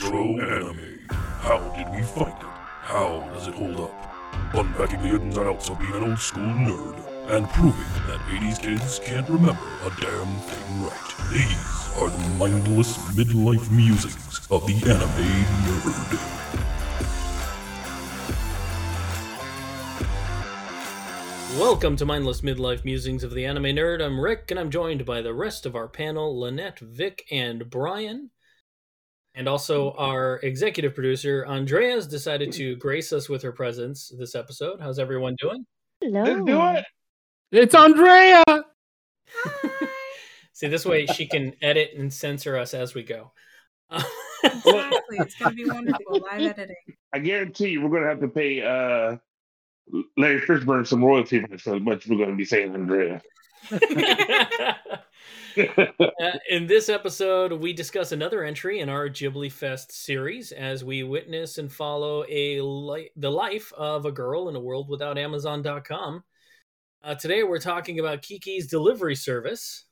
Retro anime. How did we find it? How does it hold up? Unpacking the ins and outs of being an old school nerd and proving that 80s kids can't remember a damn thing right. These are the mindless midlife musings of the anime nerd. Welcome to Mindless Midlife Musings of the Anime Nerd. I'm Rick, and I'm joined by the rest of our panel Lynette, Vic, and Brian. And also our executive producer, Andrea, has decided to grace us with her presence this episode. How's everyone doing? Hello. Let's do it. It's Andrea. See, this way she can edit and censor us as we go. Exactly. It's going to be wonderful. Live editing. I guarantee you, we're going to have to pay uh, Larry Fishburne some royalty for so much we're going to be saying Andrea. Uh, in this episode, we discuss another entry in our Ghibli Fest series as we witness and follow a li- the life of a girl in a world without Amazon.com. Uh, today, we're talking about Kiki's Delivery Service.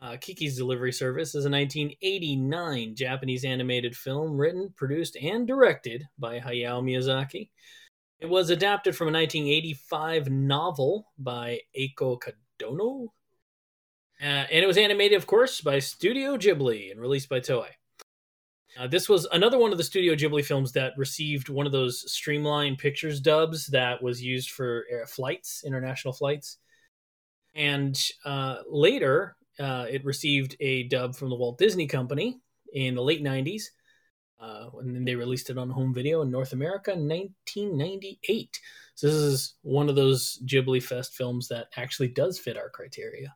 Uh, Kiki's Delivery Service is a 1989 Japanese animated film written, produced, and directed by Hayao Miyazaki. It was adapted from a 1985 novel by Eiko Kadono. Uh, and it was animated, of course, by Studio Ghibli and released by Toei. Uh, this was another one of the Studio Ghibli films that received one of those streamlined pictures dubs that was used for flights, international flights. And uh, later, uh, it received a dub from the Walt Disney Company in the late 90s. Uh, and then they released it on home video in North America in 1998. So this is one of those Ghibli Fest films that actually does fit our criteria.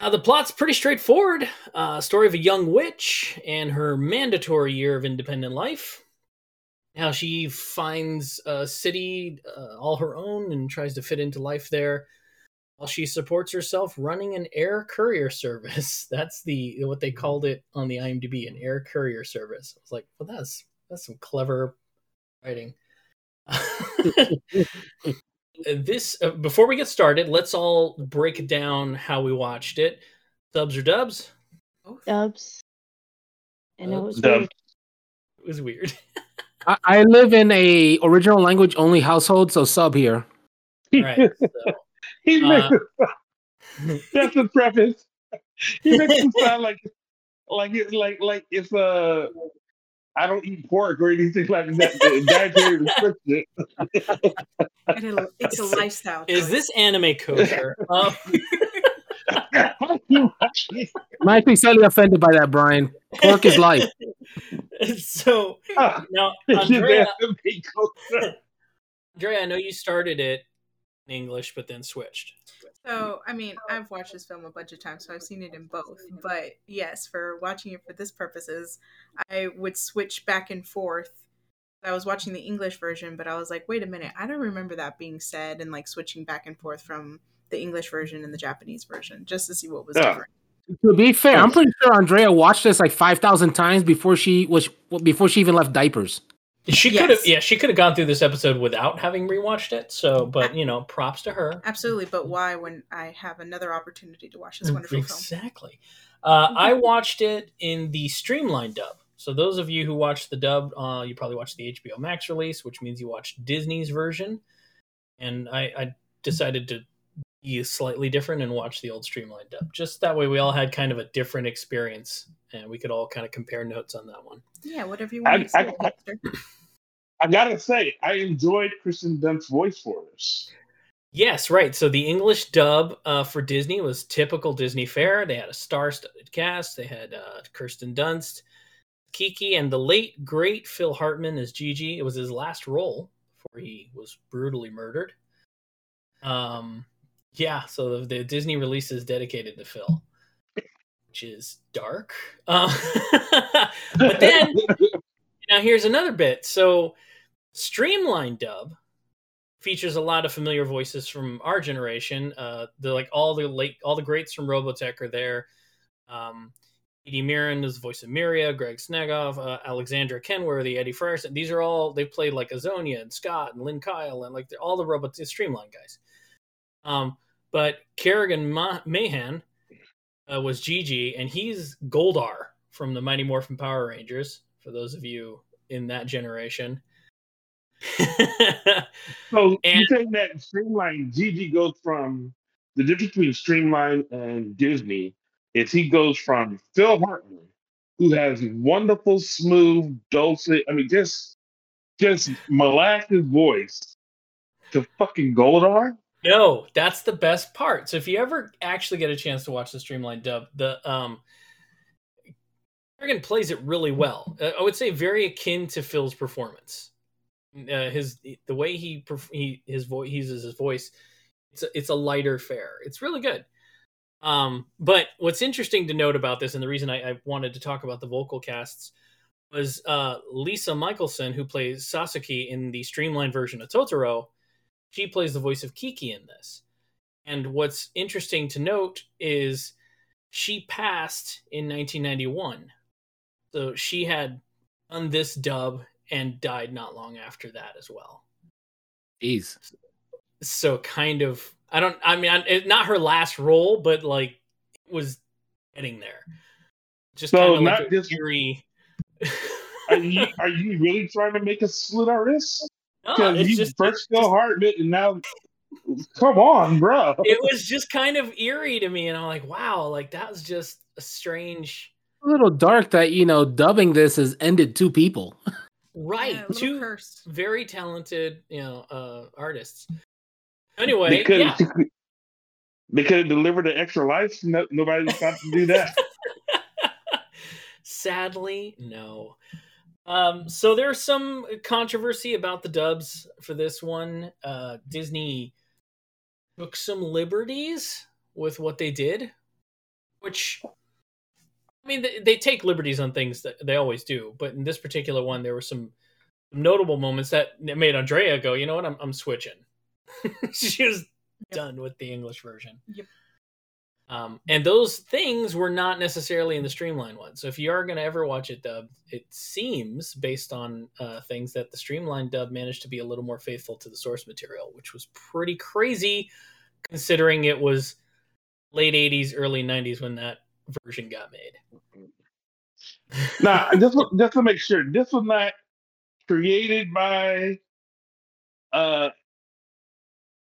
Uh, the plot's pretty straightforward. Uh, story of a young witch and her mandatory year of independent life. How she finds a city uh, all her own and tries to fit into life there, while she supports herself running an air courier service. That's the what they called it on the IMDb, an air courier service. I was like, well, that's that's some clever writing. this uh, before we get started, let's all break down how we watched it. Subs or dubs? Dubs. I know it was Dub. weird. It was weird. I, I live in a original language only household, so sub here. right. So, he makes Uh, it, that's the preface. He makes it sound like like it's like like it's uh I don't eat pork or anything like that. Dietary restriction. It- It's a lifestyle. is this anime kosher? um, Might be slightly offended by that, Brian. Pork is life. so Ah, now, Andrea, that big culture. Andrea, I know you started it in English, but then switched. So, I mean, I've watched this film a bunch of times, so I've seen it in both. But yes, for watching it for this purposes, I would switch back and forth. I was watching the English version, but I was like, wait a minute, I don't remember that being said, and like switching back and forth from the English version and the Japanese version just to see what was Yeah. different. To be fair, I'm pretty sure Andrea watched this like five thousand times before she was before she even left diapers. She Yes. could have, yeah, she could have gone through this episode without having rewatched it. So, but you know, props to her. Absolutely, but why when I have another opportunity to watch this wonderful film? Exactly. Uh, I watched it in the streamlined dub. So those of you who watched the dub, uh, you probably watched the HBO Max release, which means you watched Disney's version. And I, I decided to slightly different and watch the old streamlined dub. Just that way, we all had kind of a different experience, and we could all kind of compare notes on that one. Yeah, whatever you I- want to say, I- Dexter. I gotta say, I enjoyed Kirsten Dunst's voice for this. Yes, right. So the English dub uh, for Disney was typical Disney fare. They had a star-studded cast. They had uh, Kirsten Dunst, Kiki, and the late great Phil Hartman as Jiji. It was his last role before he was brutally murdered. Um, yeah. So the, the Disney release is dedicated to Phil, which is dark. Uh, but then now here's another bit. So Streamline dub features a lot of familiar voices from our generation. Uh, the like all the late all the greats from Robotech are there. Um, Edie Mirman is the voice of Miriya, Greg Snegoff, uh, Alexandra Kenworthy, Eddie Frierson. These are all they played like Azonia and Scott and Lynn Kyle and like they're all the Robot Streamline guys. Um, but Kerrigan Ma- Mahan uh, was Jiji, and he's Goldar from the Mighty Morphin Power Rangers For those of you in that generation. So And- you saying that Streamline Jiji goes from the difference between Streamline and Disney is he goes from Phil Hartman, who has wonderful, smooth, dulcet, I mean, just just molasses voice, to fucking Goldar. No, that's the best part. So if you ever actually get a chance to watch the streamlined dub, the um Kerrigan plays it really well. Uh, I would say very akin to Phil's performance. Uh, his the way he he his voice he uses his voice, it's a, it's a lighter fare. It's really good. Um, but what's interesting to note about this, and the reason I, I wanted to talk about the vocal casts, was uh, Lisa Michelson, who plays Satsuki in the streamlined version of Totoro she plays the voice of Kiki in this. And what's interesting to note is she passed in 1991. So she had done this dub and died not long after that as well. Jeez. So kind of, I don't, I mean, I- it, not her last role, but like it was getting there. Just So kind of not like a just- eerie. Are you are you really trying to make us slit our wrists? No, Because it's you just, first it's Phil just- Hartman and now, come on, bro. it was just kind of eerie to me, and I'm like, wow, like that was just a strange. A little dark that you know dubbing this has ended two people. Right, Yeah, two cursed. very talented, you know, uh, artists. Anyway, they could yeah, they could have delivered an extra life. No, nobody thought to do that. sadly, no. Um, so there's some controversy about the dubs for this one. Uh, Disney took some liberties with what they did, which I mean, they, they take liberties on things that they always do, but in this particular one, there were some notable moments that made Andrea go, "You know what? I'm I'm switching." she was done with the English version. Yep. Um, and those things were not necessarily in the streamline one. So if you are going to ever watch it dubbed, it seems based on uh, things that the streamline dub managed to be a little more faithful to the source material, which was pretty crazy considering it was late 80s, early 90s when that version got made. Now, just just to make sure, this was not created by uh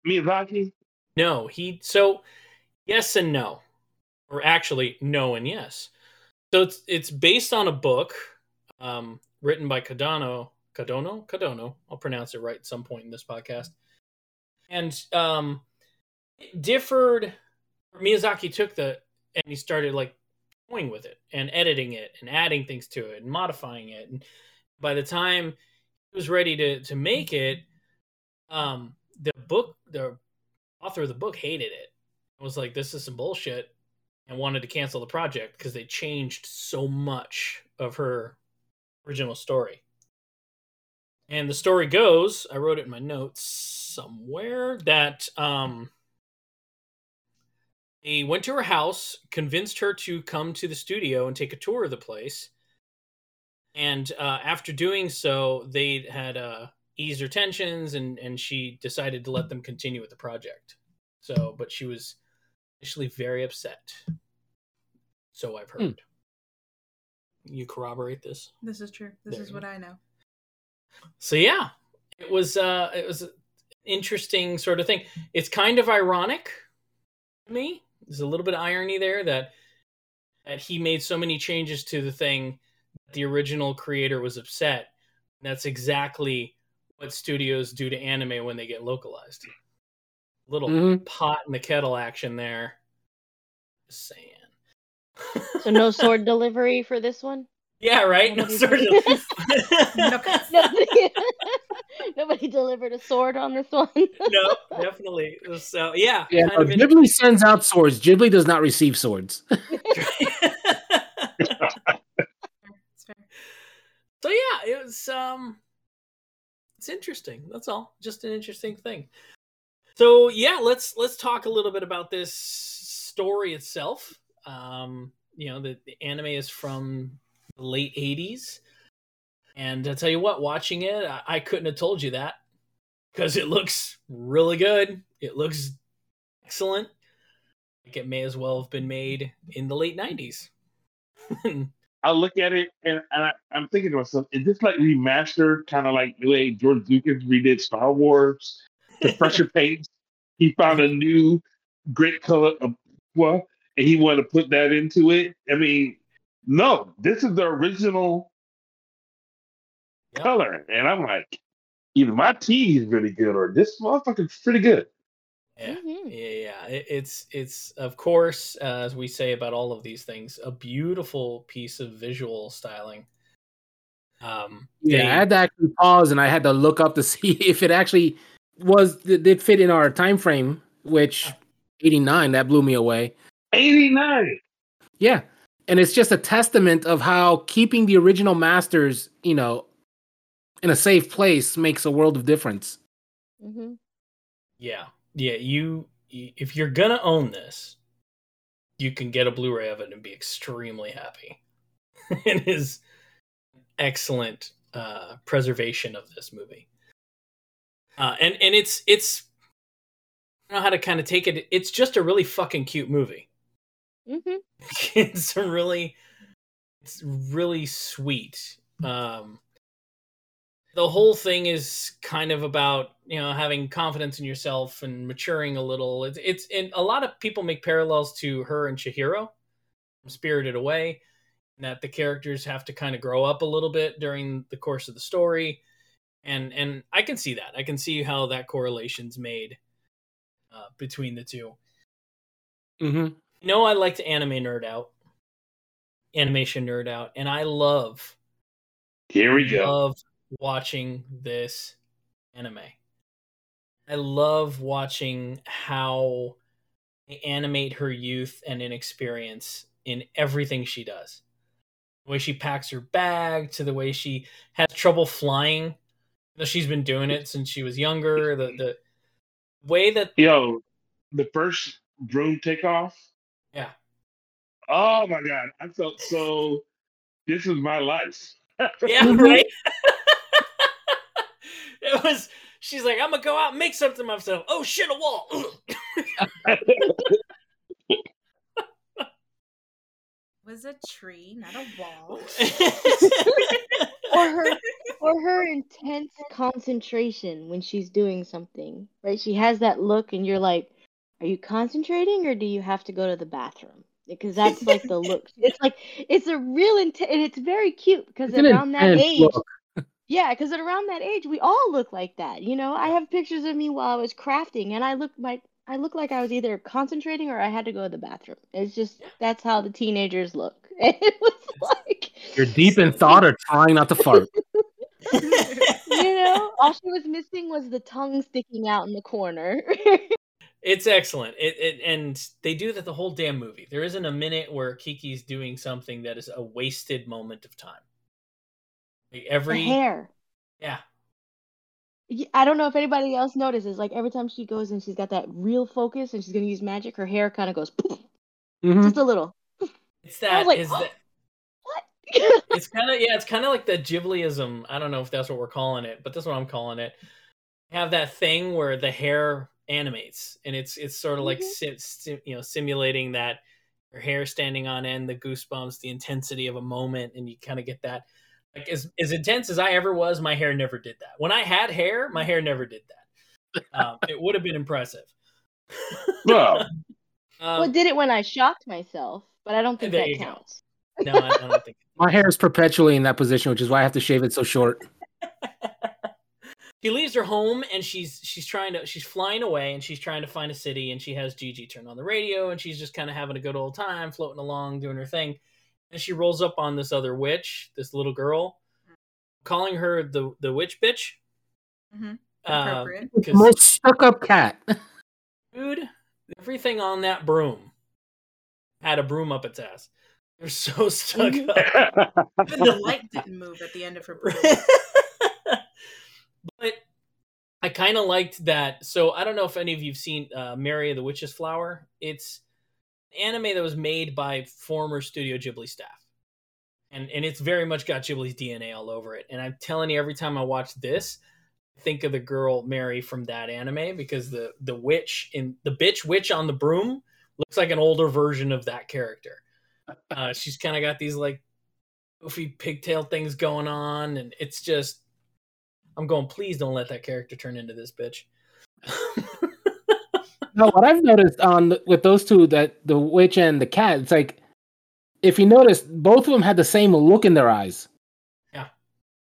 Miyazaki. No, he so yes and no. Or actually no and yes. So it's it's based on a book um written by Kadano Kadono Kadono. I'll pronounce it right at some point in this podcast. And um it differed Miyazaki took the and he started like toying with it and editing it and adding things to it and modifying it and by the time he was ready to to make it um the book the author of the book hated it. Was like, this is some bullshit, and wanted to cancel the project because they changed so much of her original story. And the story goes, I wrote it in my notes somewhere that um he went to her house, convinced her to come to the studio and take a tour of the place. And uh, after doing so, they had uh, eased her tensions, and and she decided to let them continue with the project. So, but she was initially very upset. So I've heard. You corroborate this? This is true. This There is you what go. I know. So yeah, it was uh it was an interesting sort of thing. It's kind of ironic to me. There's a little bit of irony there that that he made so many changes to the thing that the original creator was upset. That's exactly what studios do to anime when they get localized. Little Mhm. pot in the kettle action there. Just saying. So no sword delivery for this one. yeah, right. No Nobody- sort of- Nobody, nobody delivered a sword on this one. no, definitely. So yeah, Yeah, kind of in- Ghibli sends out swords. Ghibli does not receive swords. So yeah, it was um it's interesting. That's all. Just an interesting thing. So yeah, let's let's talk a little bit about this story itself. Um, you know, the, the anime is from the late 80s. And I'll tell you what, watching it, I, I couldn't have told you that because it looks really good. It looks excellent. Like it may as well have been made in the late 90s. I look at it and, and I, I'm thinking to myself, is this like remastered, kind of like the way George Lucas redid Star Wars to fresher paints? He found a new great color of well, and he wanted to put that into it. I mean, no, this is the original Yep. color, and I'm like, either my tea is really good or this motherfucker's pretty good. Yeah, Mhm. yeah, yeah. It, it's it's of course, uh, as we say about all of these things, a beautiful piece of visual styling. Um, Yeah, they- I had to actually pause and I had to look up to see if it actually was did fit in our time frame, which 89 that blew me away. 89. Yeah. And it's just a testament of how keeping the original masters, you know, in a safe place makes a world of difference. Mm-hmm. yeah, yeah. You, if you're gonna own this, you can get a Blu-ray of it and be extremely happy. it is excellent uh, preservation of this movie, uh, and and it's it's I don't know how to kind of take it. It's just a really fucking cute movie. hmm it's really it's really sweet um the whole thing is kind of about you know having confidence in yourself and maturing a little it's it's and a lot of people make parallels to her and Chihiro spirited away and that the characters have to kind of grow up a little bit during the course of the story and and i can see that i can see how that correlation's made uh, between the two Mm-hmm. you know, I like to anime nerd out, animation nerd out, and I love Here we go. love watching this anime. I love watching how they animate her youth and inexperience in everything she does. The way she packs her bag, to the way she has trouble flying. Though She's been doing it since she was younger. The the way that Yo, the first broom takeoff. Yeah. Oh my god, I felt so. This is my life. Yeah, right. it was. She's like, I'm gonna go out and make something of myself. Oh shit, a wall. Was a tree, not a wall. Or her, or her intense concentration when she's doing something, right? She has that look, and you're like, "Are you concentrating, or do you have to go to the bathroom?" Because that's like the look. It's like it's a real intense, and it's very cute because It's around that age, look. yeah, because at around that age, we all look like that. You know, I have pictures of me while I was crafting, and I look my I look like I was either concentrating or I had to go to the bathroom. It's just that's how the teenagers look. And it was like You're deep in thought or trying not to fart. you know, all she was missing was the tongue sticking out in the corner. it's excellent. It, it and they do that the whole damn movie. There isn't a minute where Kiki's doing something that is a wasted moment of time. Like the every hair. yeah, I don't know if anybody else notices. Like every time she goes and she's got that real focus and she's gonna use magic, her hair kind of goes poof, Mhm. just a little. It's that like, is that What? it's kind of yeah, it's kind of like the Ghibliism. I don't know if that's what we're calling it, but that's what I'm calling it. Have that thing where the hair animates, and it's it's sort of like Mhm. si- si- you know simulating that your hair standing on end, the goosebumps, the intensity of a moment, and you kind of get that. Like as as intense as I ever was, my hair never did that. When I had hair, my hair never did that. Um, it would have been impressive. Well, Um, well, did it when I shocked myself, but I don't think There that you go. counts. no, I, I don't think. My hair is perpetually in that position, which is why I have to shave it so short. she leaves her home and she's she's trying to she's flying away and she's trying to find a city and she has Jiji turn on the radio and she's just kind of having a good old time floating along doing her thing and she rolls up on this other witch this little girl calling her the the witch bitch Mhm. Uh, Most stuck up cat. dude everything on that broom had a broom up its ass they're so stuck up Even the light didn't move at the end of her broom. but I kind of liked that. So I don't know if any of you've seen uh, Mary of the Witch's Flower. It's an anime that was made by former Studio Ghibli staff, and and it's very much got Ghibli's DNA all over it. And I'm telling you, every time I watch this, I think of the girl Mary from that anime because the the witch in the bitch witch on the broom looks like an older version of that character. Uh, she's kind of got these like goofy pigtail things going on, and it's just I'm going. Please don't let that character turn into this bitch. no, what I've noticed on with those two, that the witch and the cat, it's like if you notice, both of them had the same look in their eyes. Yeah,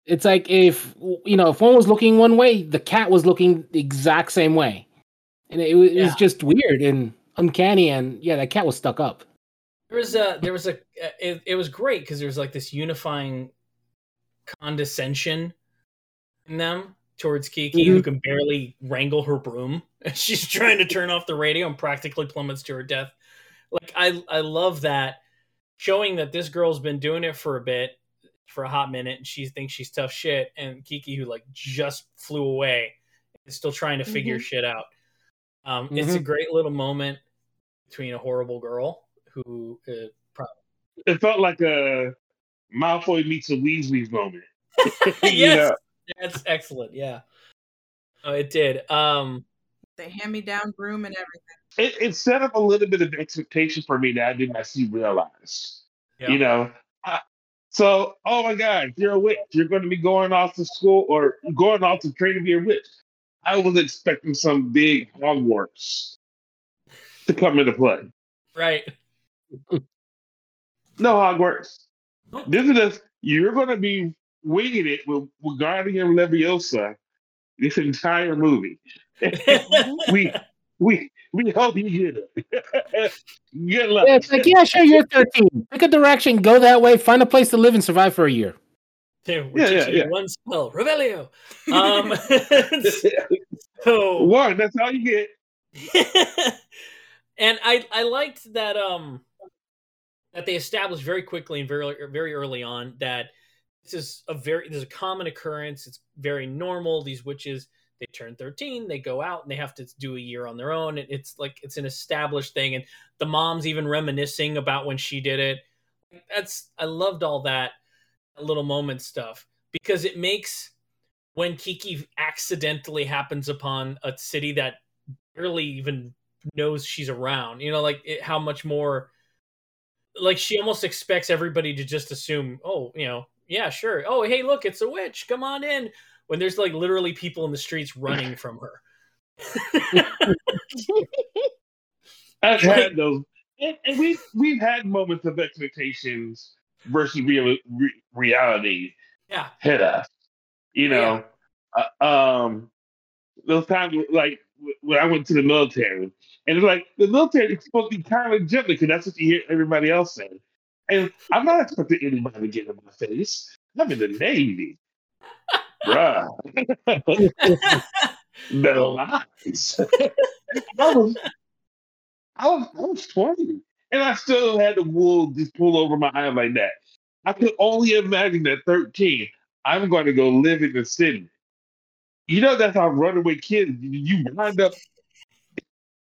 it's like if you know if one was looking one way, the cat was looking the exact same way, and it, it was just weird and uncanny. And yeah, that cat was stuck up. There was a there was a it, it was great because there was like this unifying condescension in them towards Kiki who can barely wrangle her broom. She's trying to turn off the radio and practically plummets to her death. Like I I love that showing that this girl's been doing it for a bit for a hot minute and she thinks she's tough shit and Kiki who like just flew away is still trying to figure Mhm. shit out. Um, It's a Mhm. great little moment between a horrible girl who uh, pro- It felt like a Malfoy meets a Weasley moment. You yes, know? that's excellent. Yeah, oh, it did. Um, The hand me down broom and everything. It, it set up a little bit of expectation for me that I did not see realized. Yeah. You know, I- so oh my God, you're a witch. You're going to be going off to school or going off to train to be a witch. I was expecting some big Hogwarts to come into play. right. No Hogwarts. This is just, you're going to be winging it with, with Guardian Leviosa this entire movie. we we we hope you get it. Good luck. Yeah, it's like yeah, sure, you're 13. Pick a direction, go that way, find a place to live and survive for a year. Dude, we're Yeah, yeah, yeah. One spell, Revelio. Um, so One, that's all you get. And I I liked that um that they established very quickly and very very early on that this is a very this is a common occurrence. It's very normal. These witches they turn 13, they go out and they have to do a year on their own. It- It's like it's an established thing and the mom's even reminiscing about when she did it. That's I loved all that little moment stuff because it makes when Kiki accidentally happens upon a city that barely even knows she's around. You know, like it, how much more like she almost expects everybody to just assume, oh, you know, yeah, sure. Oh, hey, look, it's a witch. Come on in. When there's like literally people in the streets running from her. I've had those, and, and we we've had moments of expectations versus real re, reality yeah. hit us. You know, uh, um, those times like when I went to the military, and it's like the military is supposed to be kind of gentle because that's what you hear everybody else say. And I'm not expecting anybody to get in my face. I'm in the Navy, bruh. the lies. I was, I was, I was 20, and I still had the wool just pull over my eye like that. I could only imagine that 13, I'm going to go live in the city. You know that's how runaway kids you wind up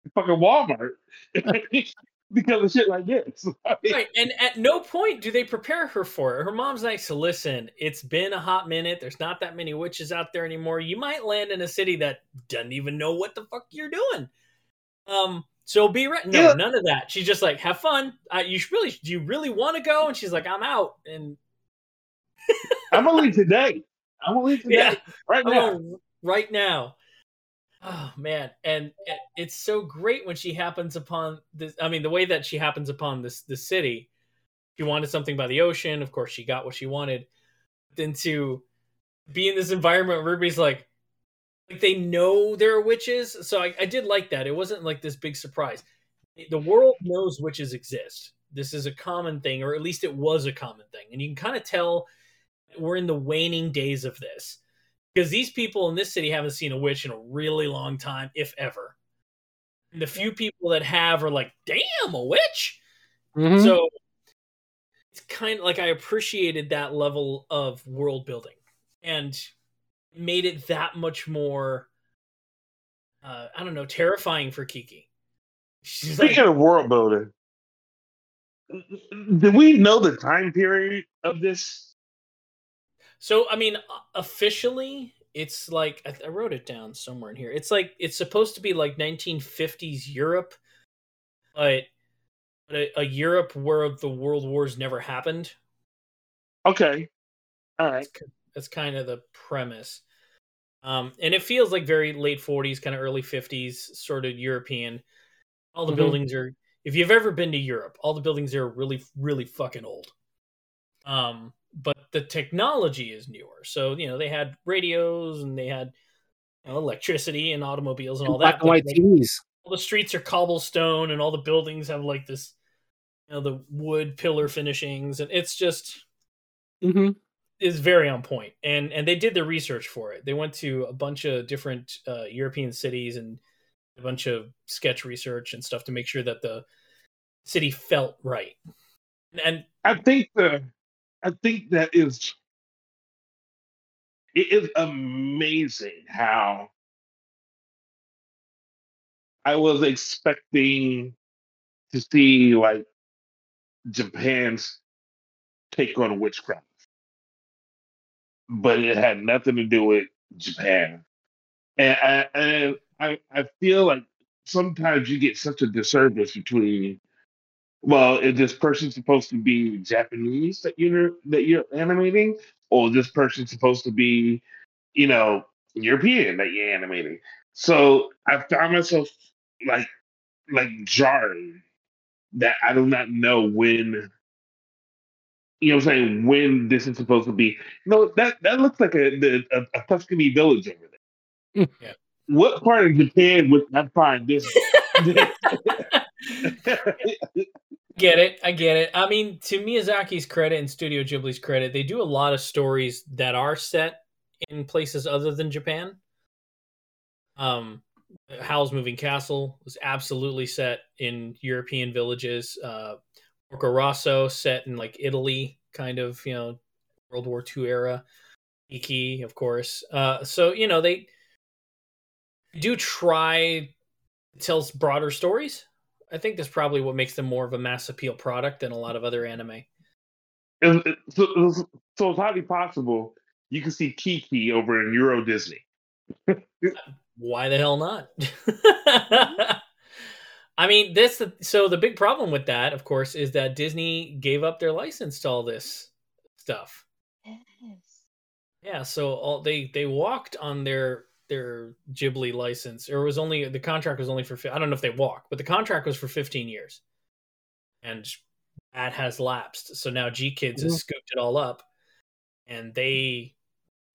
in fucking Walmart because of shit like this. Right. And at no point do they prepare her for it. Her mom's like, so listen, it's been a hot minute. There's not that many witches out there anymore. You might land in a city that doesn't even know what the fuck you're doing. Um, so be ready. No, Yeah. none of that. She's just like, have fun. Uh, you really, do you really want to go? And she's like, I'm out. And I'm gonna leave today. I'm gonna leave today. yeah, right now. Right now. Oh man, and it's so great when she happens upon this. I mean, the way that she happens upon this the city. She wanted something by the ocean. Of course, she got what she wanted. Then to be in this environment where like, like they know there are witches. So I, I did like that. It wasn't like this big surprise. The world knows witches exist. This is a common thing, or at least it was a common thing, and you can kind of tell we're in the waning days of this because these people in this city haven't seen a witch in a really long time, if ever. And the few people that have are like, "Damn, a witch!" Mhm. So it's kind of like I appreciated that level of world building and made it that much more. Uh, I don't know, terrifying for Kiki. She's like, Speaking of world building, do we know the time period of this? So, I mean, officially, it's like I, I wrote it down somewhere in here. It's like it's supposed to be like 1950s Europe, but, but a, a Europe where the world wars never happened. Okay. All right. That's kind of the premise. Um, and it feels like very late 40s, kind of early 50s, sort of European. All the Mhm. buildings are, if you've ever been to Europe, all the buildings are really, really fucking old. Um, the technology is newer. So, you know, they had radios and they had you know, electricity and automobiles and all Black that. and white like, TVs. all the streets are cobblestone and all the buildings have like this, you know, the wood pillar finishings. And it's just, hmm is very on point. point and and they did the research for it they went to a bunch of different uh, european cities and a bunch of sketch research and stuff to make sure that the city felt right and I think the I think that is it is amazing how I was expecting to see like Japan's take on witchcraft. But it had nothing to do with Japan. And I and I, I feel like sometimes you get such a disservice between well, is this person supposed to be Japanese that you're that you're animating, or is this person supposed to be, you know, European that you're animating? So I found myself like like jarring that I do not know when you know what I'm saying when this is supposed to be. No, that that looks like a the, a, a Tuscany village over there. Yeah. What part of Japan would I find this? get it i get it. I mean to miyazaki's credit and studio ghibli's credit they do a lot of stories that are set in places other than japan. Um howl's moving castle was absolutely set in european villages. Uh porco rosso set in like italy kind of you know world war ii era. Iki of course. Uh so you know they do try to tell broader stories I think that's probably what makes them more of a mass appeal product than a lot of other anime. It- it- so, so so it's highly possible you can see Kiki over in Euro Disney. Why the hell not? I mean, this so the big problem with that, of course, is that Disney gave up their license to all this stuff. Yes. Yeah, so all they they walked on their their Ghibli license, or it was only the contract was only for I don't know if they walked, but the contract was for 15 years, and that has lapsed. So now GKIDS has Mhm. scooped it all up, and they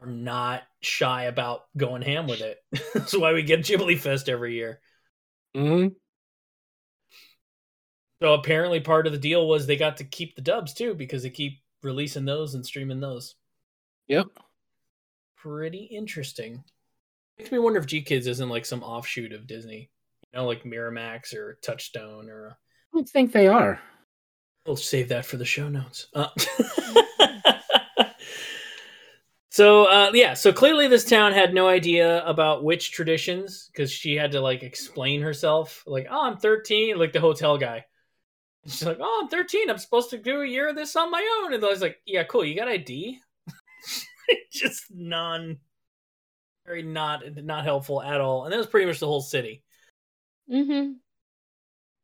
are not shy about going ham with it. That's why we get Ghibli Fest every year. hmm So apparently, part of the deal was they got to keep the dubs too because they keep releasing those and streaming those. Yep. Pretty interesting. Makes me wonder if GKIDS isn't like some offshoot of Disney, you know, like Miramax or Touchstone or. I don't think they are. We'll save that for the show notes. Uh, so uh, yeah, so clearly this town had no idea about witch traditions because she had to like explain herself, like, "Oh, I'm 13," like the hotel guy. And she's like, "Oh, I'm 13. I'm supposed to do a year of this on my own." And I was like, "Yeah, cool. You got ID?" Just non, very not not helpful at all. And that was pretty much the whole city Mm-hmm.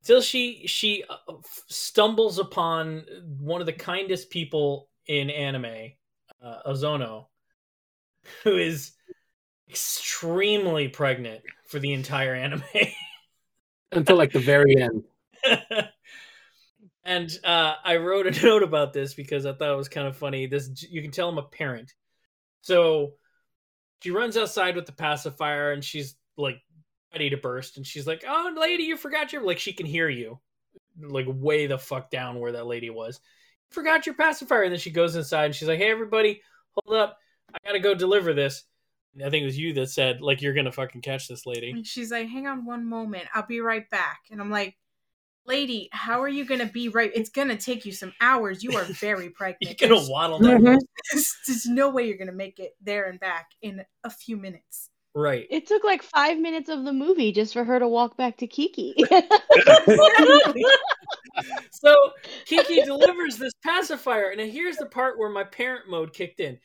till she she uh, stumbles upon one of the kindest people in anime, uh, Ozono, who is extremely pregnant for the entire anime. Until like the very end. and uh, I wrote a note about this because I thought it was kind of funny. This you can tell I'm a parent. So she runs outside with the pacifier and she's like ready to burst and she's like, "Oh, lady, you forgot your like she can hear you." Like way the fuck down where that lady was. Forgot your pacifier and then she goes inside and she's like, "Hey everybody, hold up. I got to go deliver this." I think it was you that said like you're to fucking catch this lady. And she's like, hang on one moment. I'll be right back. And I'm like, lady, how are you going to be right? It's going to take you some hours. You are very pregnant. You're going to waddle down. Mhm. there's, there's no way you're going to make it there and back in a few minutes. Right. It took like five minutes of the movie just for her to walk back to Kiki. so Kiki delivers this pacifier, and here's the part where my parent mode kicked in.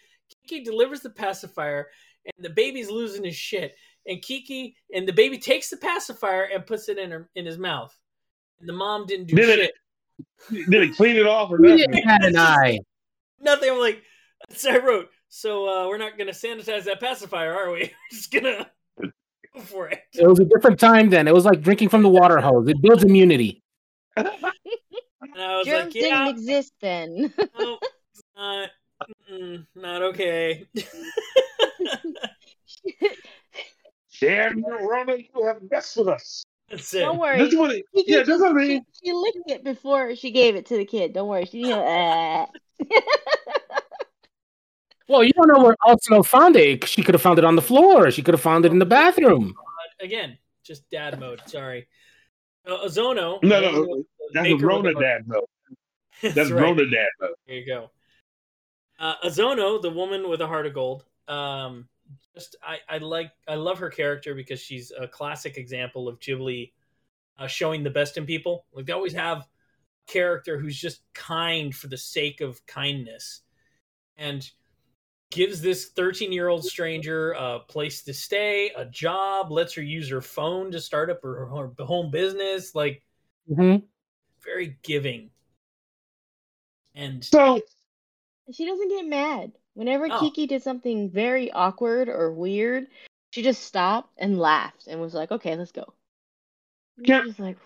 Kiki delivers the pacifier, and the baby's losing his shit. And Kiki and the baby takes the pacifier and puts it in her in his mouth. And the mom didn't do Did shit. it- Did it clean it off or nothing? didn't have an eye? Nothing. I'm like, so I wrote. So uh, we're not gonna sanitize that pacifier, are we? We're just gonna go for it. It was a different time then. It was like drinking from the water hose. It builds immunity. And I was Germs like, didn't exist then. no, not, not okay. Damn you, Rona, you have messed with us. That's it. Don't worry. This is what it, Kiki yeah, that's what I she, mean. she licked it before she gave it to the kid. Don't worry. She, you know, uh. Well, you don't know where Alcino found it. She could have found it on the floor. She could have found it in the bathroom. Again, just dad mode. Sorry. Uh, Ozono. No, the no, woman with the That's a maker Rona dad though. That's That's right. Rona dad though. There you go. Uh, Azono, the woman with a heart of gold. Um, just I, I like I love her character because she's a classic example of Ghibli uh, showing the best in people. Like they always have a character who's just kind for the sake of kindness, and gives this 13 year old stranger a place to stay, a job, lets her use her phone to start up her, her home business. Like Mhm. very giving. And So she doesn't get mad. Whenever No. Kiki did something very awkward or weird, she just stopped and laughed and was like, "Okay, let's go." And Can- was like,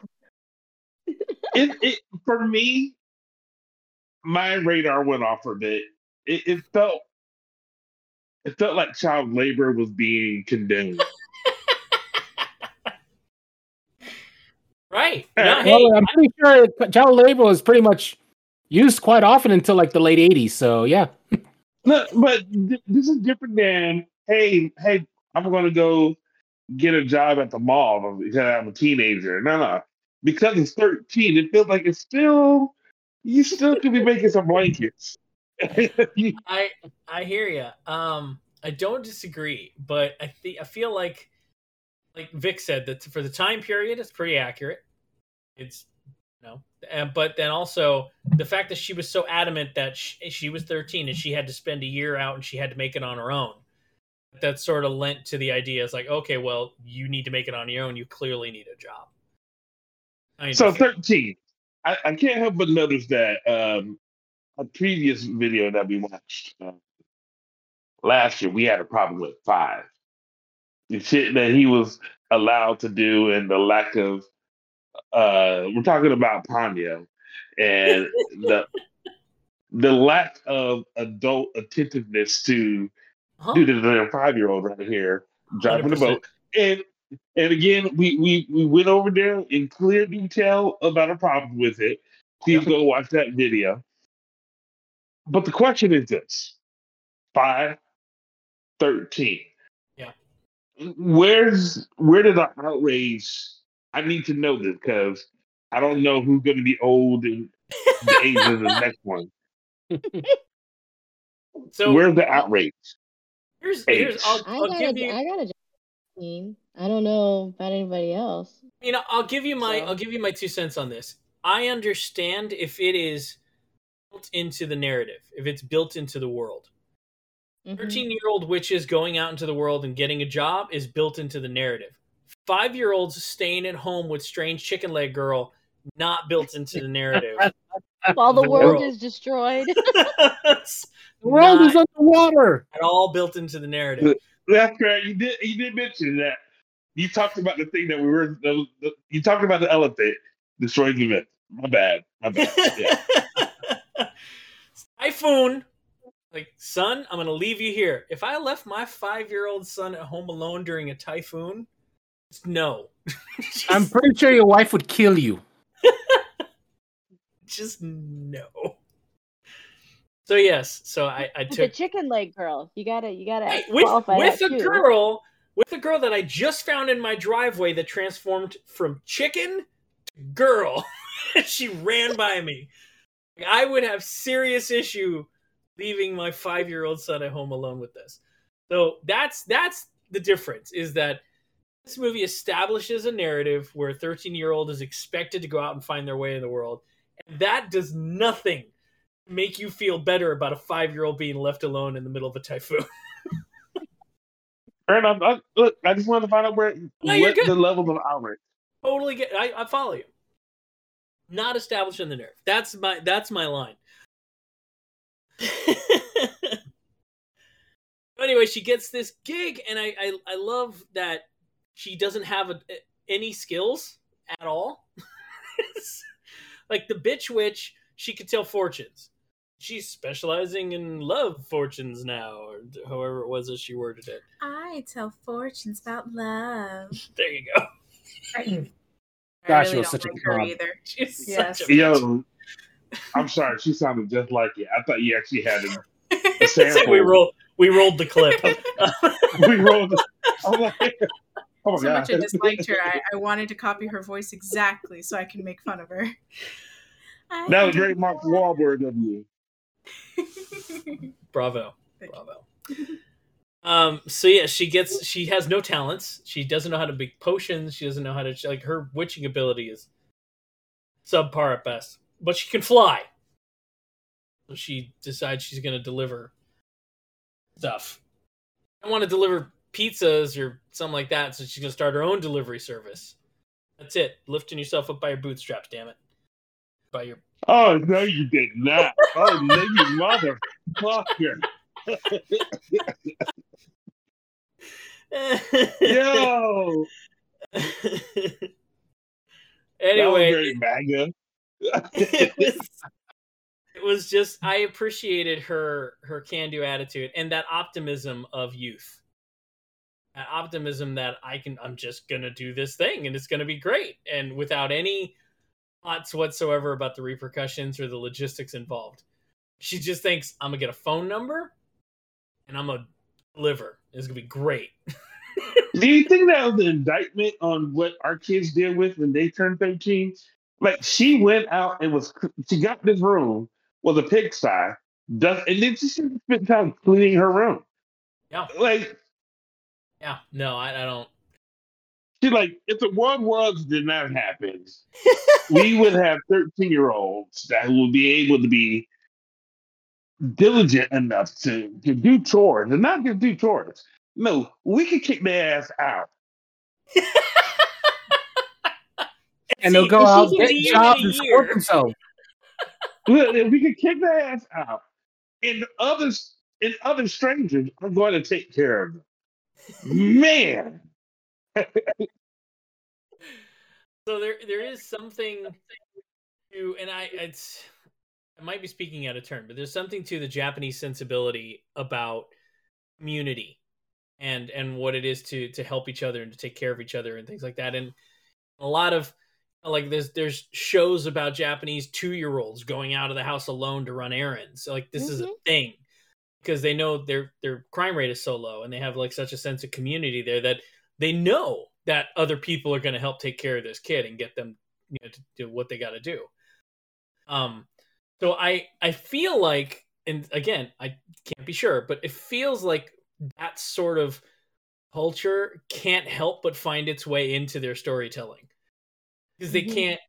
it, it for me, my radar went off for a bit. It, it felt it felt like child labor was being condemned. right. Yeah, No, hey, Well, I'm pretty sure child labor was pretty much used quite often until like the late 80s. So, yeah. No, but th- this is different than hey, hey, I'm gonna go get a job at the mall because I'm a teenager. No, no, because it's 13, it feels like it's still you still could be making some blankets. I I hear you. Um, I don't disagree, but I think I feel like, like Vic said, that for the time period, it's pretty accurate. It's and, but then also the fact that she was so adamant that she, she was 13 and she had to spend a year out and she had to make it on her own. That sort of lent to the idea. It's like, okay, well, you need to make it on your own. You clearly need a job. I mean, so 13. I, I can't help but notice that um, a previous video that we watched uh, last year, we had a problem with five. The shit that he was allowed to do and the lack of uh we're talking about Ponyo and the the lack of adult attentiveness to huh? dude there's a five year old right here driving the 100%. boat and and again we we we went over there in clear detail about a problem with it please go watch that video but the question is this five, thirteen. Yeah. where's where did the outrage i need to know this because i don't know who's going to be old and the age of the next one so where's the outrage here's here's I'll, I I'll got give you I got a team. I don't know about anybody else. you know i'll give you my So- i'll give you my two cents on this i understand if it is built into the narrative if it's built into the world Mhm. 13 year old witches going out into the world and getting a job is built into the narrative five year olds staying at home with strange chicken leg girl not built into the narrative While the The world world. is destroyed. The world is not underwater. at all built into the narrative That's correct. You did. You did mention that. You talked about the thing that we were. The, the, you talked about the elephant destroying the myth. My bad. My bad. Yeah. Typhoon, like son, I'm gonna leave you here. If I left my five year old son at home alone during a typhoon, just no. just, I'm pretty sure your wife would kill you. just no. So yes, so I, I the chicken leg girl. You gotta, you gotta Hey, with with a too. girl with a girl that I just found in my driveway that transformed from chicken to girl. she ran by me. I would have serious issue leaving my five year old son at home alone with this. So that's that's the difference is that this movie establishes a narrative where a 13 year old is expected to go out and find their way in the world. And that does nothing to make you feel better about a five year old being left alone in the middle of a typhoon. Fair enough. I, look, I just wanted to find out where No, what the level of outrage. totally get I, I follow you not establishing the nerve that's my that's my line anyway, she gets this gig, and I, I, I love that she doesn't have a, any skills at all. like the bitch witch, she could tell fortunes. She's specializing in love fortunes now, or however it was that she worded it. I tell fortunes about love. There you go. I, Gosh, I she was don't such a like her either. She's Yes. such a bitch. Yo, I'm sorry, she sounded just like you. I thought you actually had a, a It's like we rolled we rolled the clip. we rolled. I'm like, oh so god. much I disliked her. I, I wanted to copy her voice exactly so I can make fun of her. I That was very Mark Wahlberg of you. Bravo. Thank you. Bravo. Um, so yeah, she gets she has no talents. She doesn't know how to make potions. She doesn't know how to like her witching ability is subpar at best. But she can fly. So she decides she's gonna deliver stuff. I want to deliver pizzas or something like that, so she's gonna start her own delivery service. That's it. Lifting yourself up by your bootstraps, damn it. By your Oh no, you did not. Oh no, you motherfucker. Yo, anyway, that was very MAGA. it was it was just I appreciated her her can do attitude and that optimism of youth. That optimism that I can I'm just gonna do this thing and it's gonna be great and without any thoughts whatsoever about the repercussions or the logistics involved. She just thinks I'm gonna get a phone number and I'm gonna deliver. It's gonna be great. Do you think that was an indictment on what our kids deal with when they turned 13? Like she went out and was she got this room with a pigsty, does and then she spent time cleaning her room. Yeah. Like Yeah, no, I, I don't she like if the world was did not happen, we would have 13 year olds that would be able to be diligent enough to, to do chores and not just do chores. No, we could kick their ass out. and they'll go she out, get jobs, and support themselves. Well, if we could kick their ass out, and others and other strangers are going to take care of them. Man, so there there is something to and i it's i might be speaking out of turn but there's something to the japanese sensibility about community and and what it is to to help each other and to take care of each other and things like that. And a lot of like there's there's shows about japanese two-year-olds going out of the house alone to run errands. Like this is a Mhm. thing because they know their their crime rate is so low and they have like such a sense of community there that they know that other people are going to help take care of this kid and get them you know to do what they got to do. Um so i i feel like and again i can't be sure but it feels like that sort of culture can't help but find its way into their storytelling. Because they Mhm. can't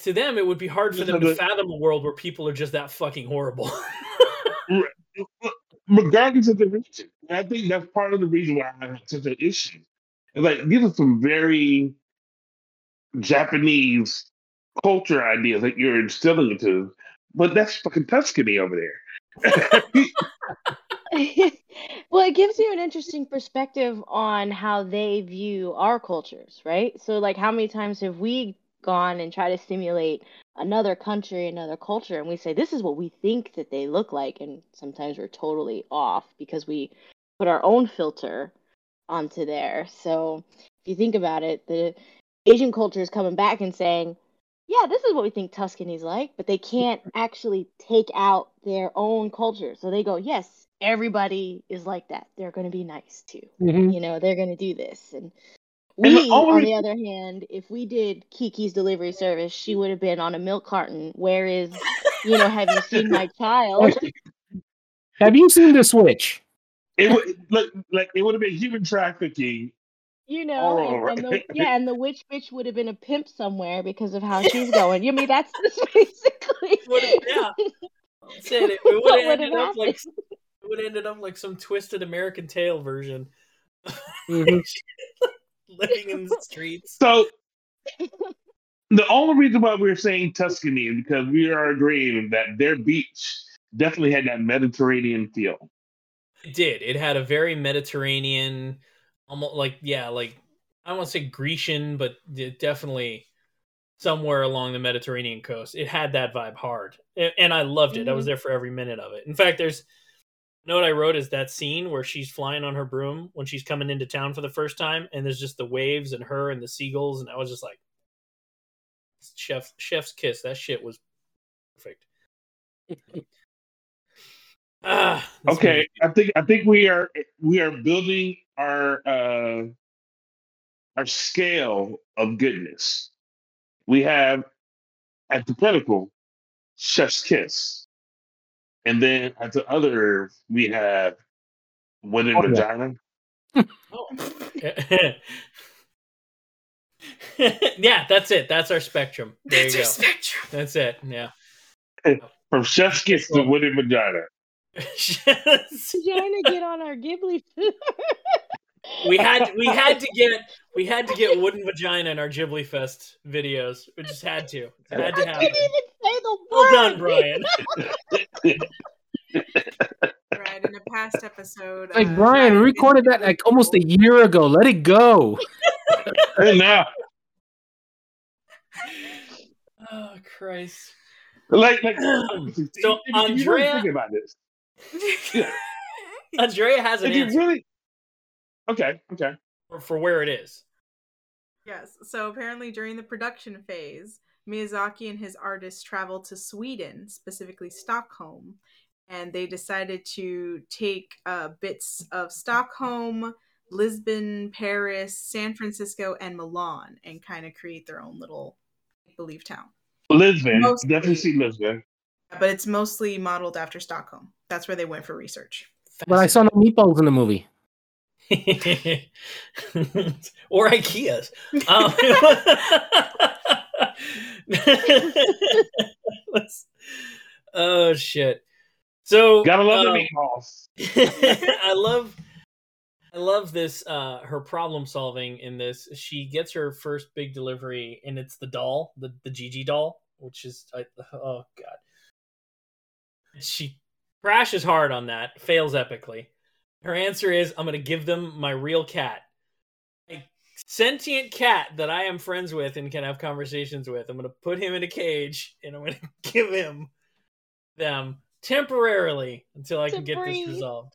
to them it would be hard for them to fathom a world where people are just that fucking horrible regardless of the reason, and I think that's part of the reason why I have such an issue. It's like these are some very Japanese culture ideas that you're instilling into, but that's fucking Tuscany over there. well, it gives you an interesting perspective on how they view our cultures, right? So, like, how many times have we gone and try to simulate another country, another culture, and we say, this is what we think that they look like, and sometimes we're totally off because we put our own filter onto there. So, if you think about it, the Asian culture is coming back and saying, yeah, this is what we think Tuscany's like, but they can't actually take out their own culture. So they go, yes, everybody is like that. They're going to be nice too. Mhm. You know, they're going to do this. And And the we, only on the other hand, if we did Kiki's delivery service, she would have been on a milk carton. Where is, you know, have you seen my child? Have you seen the Switch? it would like like it would have been human trafficking. You know, All and, over. and the, yeah, and the witch bitch would have been a pimp somewhere because of how she's going. You mean that's basically yeah. Said it, it would have would've ended up like it would ended up like some twisted American Tail version. Mhm. Living in the streets. So the only reason why we're saying Tuscany is because we are agreeing that their beach definitely had that Mediterranean feel. It did. It had a very Mediterranean, almost like yeah, like I don't want to say Grecian, but it definitely somewhere along the Mediterranean coast. It had that vibe hard, and I loved it. I was mm-hmm. there for every minute of it. In fact, there's note I wrote is that scene where she's flying on her broom when she's coming into town for the first time, and there's just the waves and her and the seagulls, and I was just like, chef chef's kiss. That shit was perfect. ah, Okay, movie. I think I think we are we are building our uh our scale of goodness. We have at the pinnacle, Chef's Kiss. And then at the other we have Women Oh, yeah. Vagina. Oh. yeah, that's it. That's our spectrum. There That's you our go. spectrum. That's it. Yeah. From Chef's Kiss to Women Vagina. Vagina, get on our Ghibli. we had we had to get we had to get wooden vagina in our Ghibli Fest videos. We just had to. It had I to couldn't happen. even say the word. Well done, Brian. Right in a past episode. Like uh, Brian, we recorded that like almost a year ago. Let it go. And now, Oh Christ. like, like So, if you really Andrea- think about this. Andrea has an If you answer really Okay, okay. for, for where it is. Yes. So apparently, during the production phase, Miyazaki and his artists traveled to Sweden, specifically Stockholm, and they decided to take uh, bits of Stockholm, Lisbon, Paris, San Francisco, and Milan, and kind of create their own little believe town. Lisbon. Mostly. Definitely see Lisbon. But it's mostly modeled after Stockholm. That's where they went for research. But I saw no meatballs in the movie. or IKEA's. Um, oh shit! So Gotta love the um, meatballs. I love, I love this. Uh, her problem solving in this. She gets her first big delivery, and it's the doll, the the Jiji doll, which is I, oh god. She crashes hard on that, fails epically. Her answer is, "I'm gonna give them my real cat, a sentient cat that I am friends with and can have conversations with. I'm gonna put him in a cage, and I'm gonna give him them temporarily until I To can get breathe. this resolved.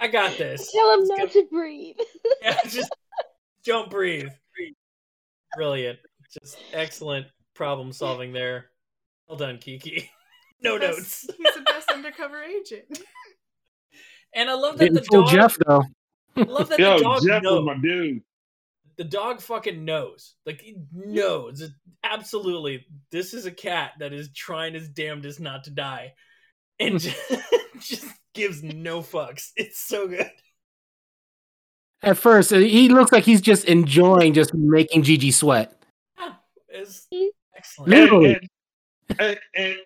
I got this. Tell him not good. to breathe. Yeah, just don't breathe. Brilliant. Just excellent problem solving there. Well done, Kiki. No Best- notes. He's the best undercover agent. And I love that the Didn't fool dog. Jeff though. I love that Yo, the dog Jeff knows. was my dude. the dog fucking knows. Like he knows. Absolutely. This is a cat that is trying his damnedest not to die. And just, just gives no fucks. It's so good. At first, uh, he looks like he's just enjoying just making Jiji sweat. Yeah, It's excellent. Literally. and, and, and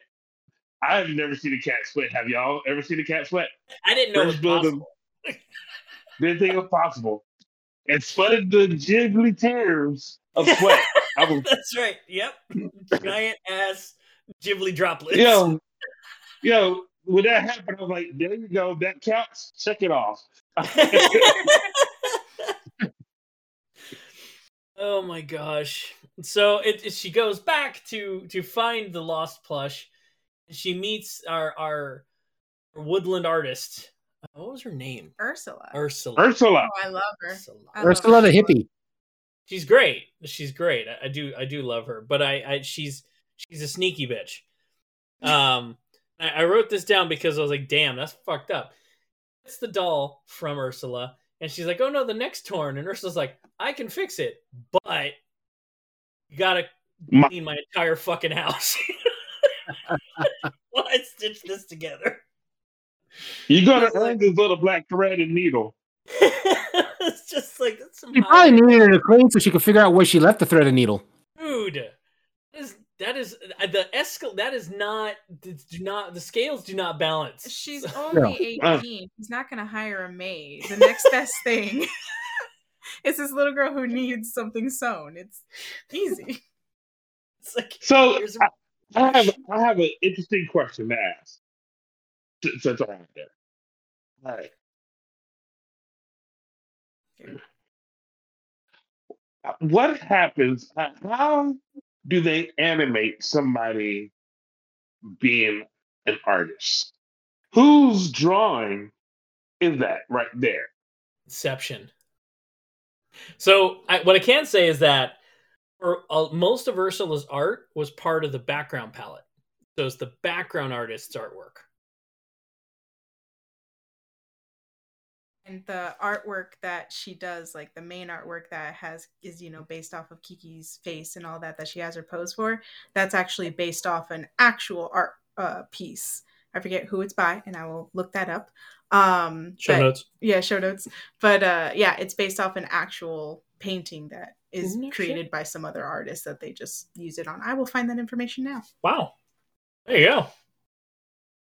I've never seen a cat sweat. Have y'all ever seen a cat sweat? I didn't know it was First possible. Didn't think it was possible. And sweated the jiggly tears of sweat. Was, That's right. Yep. Giant ass Ghibli droplets. yo, yo, when that happened, I was like, there you go. That counts. Check it off. oh my gosh. So it, it- she goes back to to find the lost plush. She meets our our woodland artist. Uh, What was her name? Ursula. Ursula. Ursula. Oh, I love her. Ursula. I love Ursula the hippie. She's great. She's great. I, I do I do love her, but I, I she's she's a sneaky bitch. Um, I, I wrote this down because I was like, damn, that's fucked up. It's the doll from Ursula, and she's like, oh no, the neck's torn, and Ursula's like, I can fix it, but you gotta My- clean my entire fucking house. Why stitch this together? You gotta earn this little black thread and needle. it's just like that's some She high- probably needed it to clean so she could figure out where she left the thread and needle. dude that is that is uh, the escal that is not do not the scales do not balance She's So- only Uh. 18. He's not going to hire a maid. The next best thing is this little girl who needs something sewn. It's easy. it's like So here's I, I have I have an interesting question to ask. s- since I'm there. All right. What happens? How do they animate somebody being an artist? Whose drawing is that right there? Inception. So I, what I can say is that for uh, most of Ursula's art was part of the background palette. So it's the background artist's artwork. And the artwork that she does, like the main artwork that has is you know based off of Kiki's face and all that that she has her pose for, that's actually based off an actual art uh, piece. I forget who it's by, and I will look that up. Um, Show but- notes. Yeah, show notes. But uh, yeah, it's based off an actual painting that is No shit. created by some other artist that they just use it on. I will find that information now. Wow. There you go.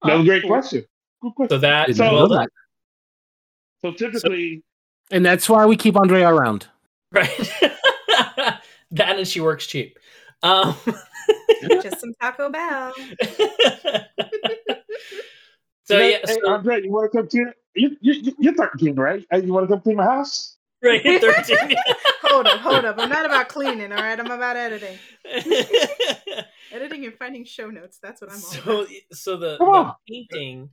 That was a great question. Good question. So that Didn't So- know that. So typically, And that's why we keep Andrea around. right. that and she works cheap. Um, Just some Taco Bell. so hey, yeah, hey, so, Andre, you want to come to you? You, you you're 13, right? You want to come to my house? Right, 13. hold up, hold up. I'm not about cleaning, all right? I'm about editing. Editing and finding show notes. That's what I'm all so about. so the, the painting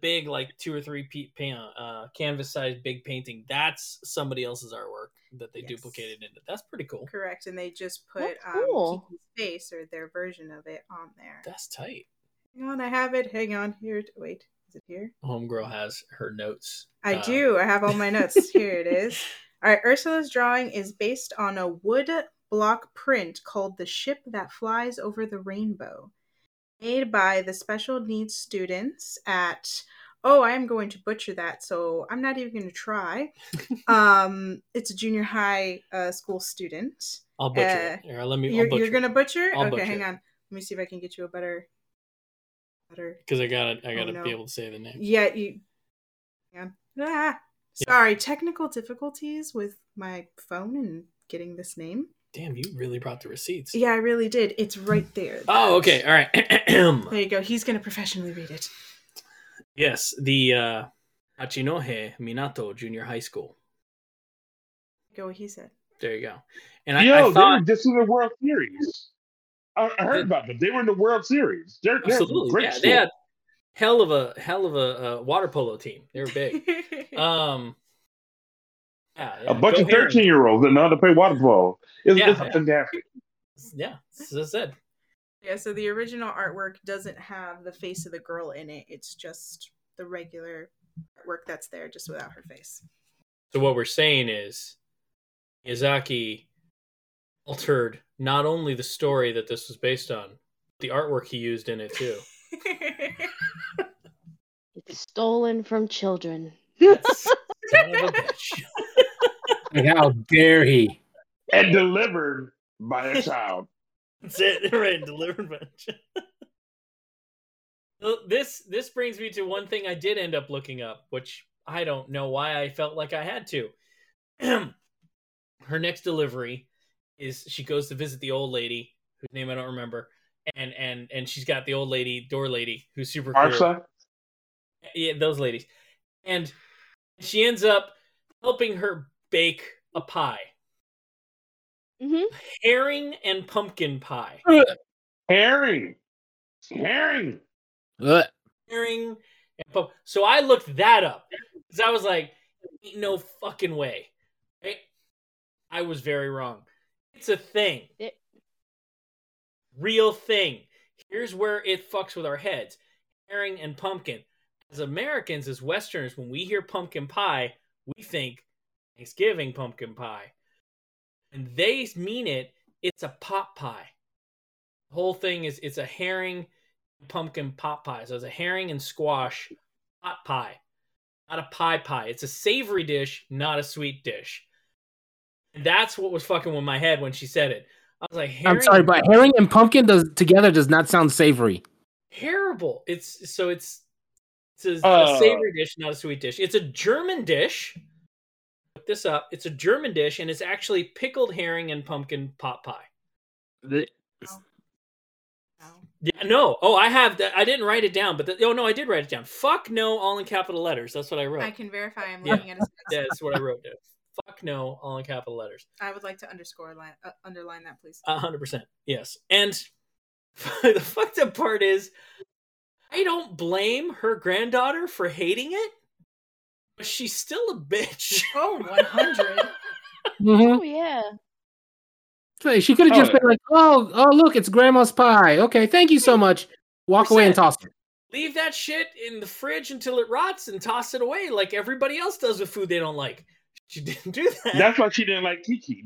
big like two or three pe- pa- uh canvas sized big painting that's somebody else's artwork that they Yes. duplicated into that's pretty cool Correct. And they just put That's um, cool. Kiki's face or their version of it on there. that's tight Hang on, I have it. Hang on. Here. Wait, is it here? homegirl has her notes I Uh, do. I have all my notes. Here it is. All right. Ursula's drawing is based on a wood block print called The Ship That Flies Over the Rainbow, made by the special needs students at. Oh, I am going to butcher that, so I'm not even going to try. um, it's a junior high uh, school student. i'll butcher uh, it Here, let me You're, you're going to butcher? I'll okay, butcher hang it. on. Let me see if I can get you a better. Better. because i gotta i Oh, gotta no. be able to say the name Yeah, you. Hang on. Ah, sorry, technical difficulties with my phone and getting this name. damn you really brought the receipts Yeah, I really did. It's right there. oh okay all right There you go. He's gonna professionally read it. yes the uh hachinohe minato junior high school Go what he said. there you go and i, Yo, I they thought were just in the World Series. I, I heard about them. They were in the World Series. They're, they're absolutely great yeah school. they had hell of a hell of a uh, water polo team they were big um yeah, yeah. a bunch Go of 13 year olds that know how to play water polo. It's, Yeah, it's yeah. fantastic. yeah as i said yeah, so the original artwork doesn't have the face of the girl in it. It's just the regular artwork that's there, just without her face. so what we're saying is miyazaki altered not only the story that this was based on the artwork he used in it too It's stolen from children. Son of a bitch. Like, how dare he? And delivered by a child. That's it, right? Delivered by. Well, this this brings me to one thing I did end up looking up, which I don't know why I felt like I had to. Her next delivery is she goes to visit the old lady whose name I don't remember, and and and she's got the old lady door lady who's super cool. Yeah, those ladies, and she ends up helping her bake a pie, hmm herring and pumpkin pie. Herring. Herring. Ugh. herring and pump. So I looked that up because I was like, "Ain't no fucking way." Right? I was very wrong. It's a thing, It- real thing. Here's where it fucks with our heads: herring and pumpkin. As Americans, as Westerners, when we hear pumpkin pie, we think Thanksgiving pumpkin pie, and they mean it. It's a pot pie. The whole thing is it's a herring pumpkin pot pie. So it's a herring and squash pot pie, not a pie pie. It's a savory dish, not a sweet dish. And that's what was fucking with my head when she said it. I was like, herring I'm sorry, but herring and pumpkin does together does not sound savory. terrible. It's so it's it's a, Uh. a savory dish, not a sweet dish. It's a German dish. Look this up. It's a German dish, and it's actually pickled herring and pumpkin pot pie. No. Yeah, no. Oh, I have that. I didn't write it down, but the, oh no, I did write it down. Fuck no, all in capital letters. That's what I wrote. I can verify. I'm Yeah. looking at his face. Yeah, that's what I wrote down. Fuck no, all in capital letters. I would like to underscore line, uh, underline that, please. A hundred percent. Yes. And the fucked up part is, I don't blame her granddaughter for hating it, but she's still a bitch. Oh, 100. Mhm. Oh yeah. So She could have Oh, just been like, "Oh, oh, look, it's grandma's pie. Okay, thank you so much." Walk away and toss it. Leave that shit in the fridge until it rots and toss it away like everybody else does with food they don't like. She didn't do that. That's why she didn't like Kiki.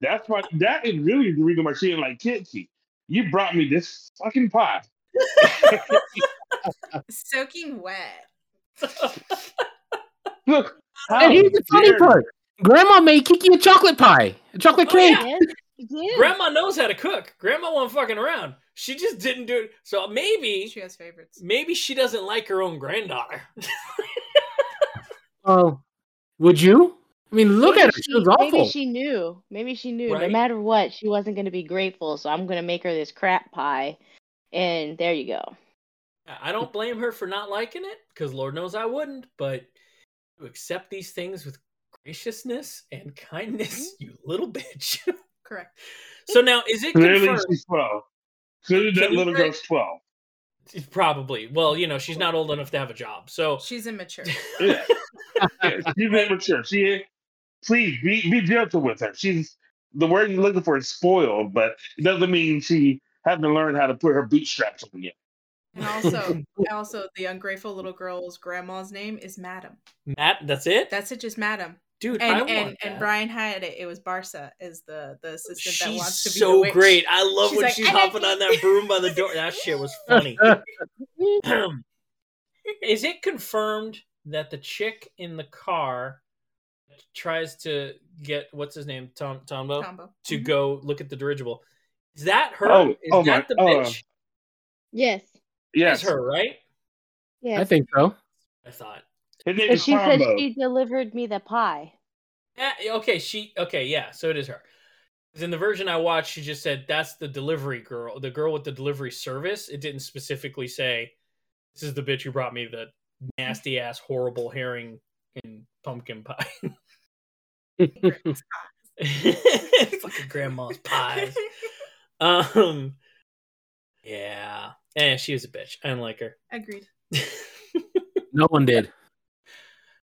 That's why that is really the reason why she didn't like Kiki. You brought me this fucking pie. Soaking wet. Look, And here's the funny dare part: Grandma made Kiki a chocolate pie, a chocolate Oh, cake. yeah. Yes, you did. Grandma knows how to cook. Grandma wasn't fucking around. She just didn't do it. So maybe, She has favorites. maybe she doesn't like her own granddaughter. Oh, would you? I mean, look Maybe at her. She was awful. Maybe she knew. Maybe she knew. Right? No matter what, she wasn't going to be grateful. So I'm going to make her this crap pie, and there you go. I don't blame her for not liking it because Lord knows I wouldn't. But to accept these things with graciousness and kindness, mm-hmm. you little bitch. Correct. so now, is it Clearly confirmed? she's 12. Clearly that Can you little say- girl's 12. Probably. Well, you know, she's not old enough to have a job. So She's immature. Yeah. Yeah, she's immature. She please be be gentle with her. She's the word you're looking for is spoiled, but it doesn't mean she hasn't learned how to put her bootstraps on yet. And also, also the ungrateful little girl's grandma's name is Madam. Matt, that's it, That's it, just Madam. dude. I And want and, that. and Brian had it. It was Barca is the the assistant that She's wants to be so the witch. great. I love She's when like, she's hopping on that broom by the door. That shit was funny. Is it confirmed that the chick in the car tries to get what's his name, Tom Tombo, Combo. to Mhm. go look at the dirigible? Is that her? Oh, is oh that my- the oh, bitch? Yes. Yes. Is her right? Yes. I think so. I thought. His name But is she said she delivered me the pie. Yeah. Okay. She. Okay. Yeah. So it is her. 'Cause in the version I watched, she just said that's the delivery girl, the girl with the delivery service. It didn't specifically say this is the bitch who brought me the nasty ass horrible herring and pumpkin pie. Fucking grandma's pies. Um. Yeah. And she was a bitch. I didn't like her. Agreed. No one did.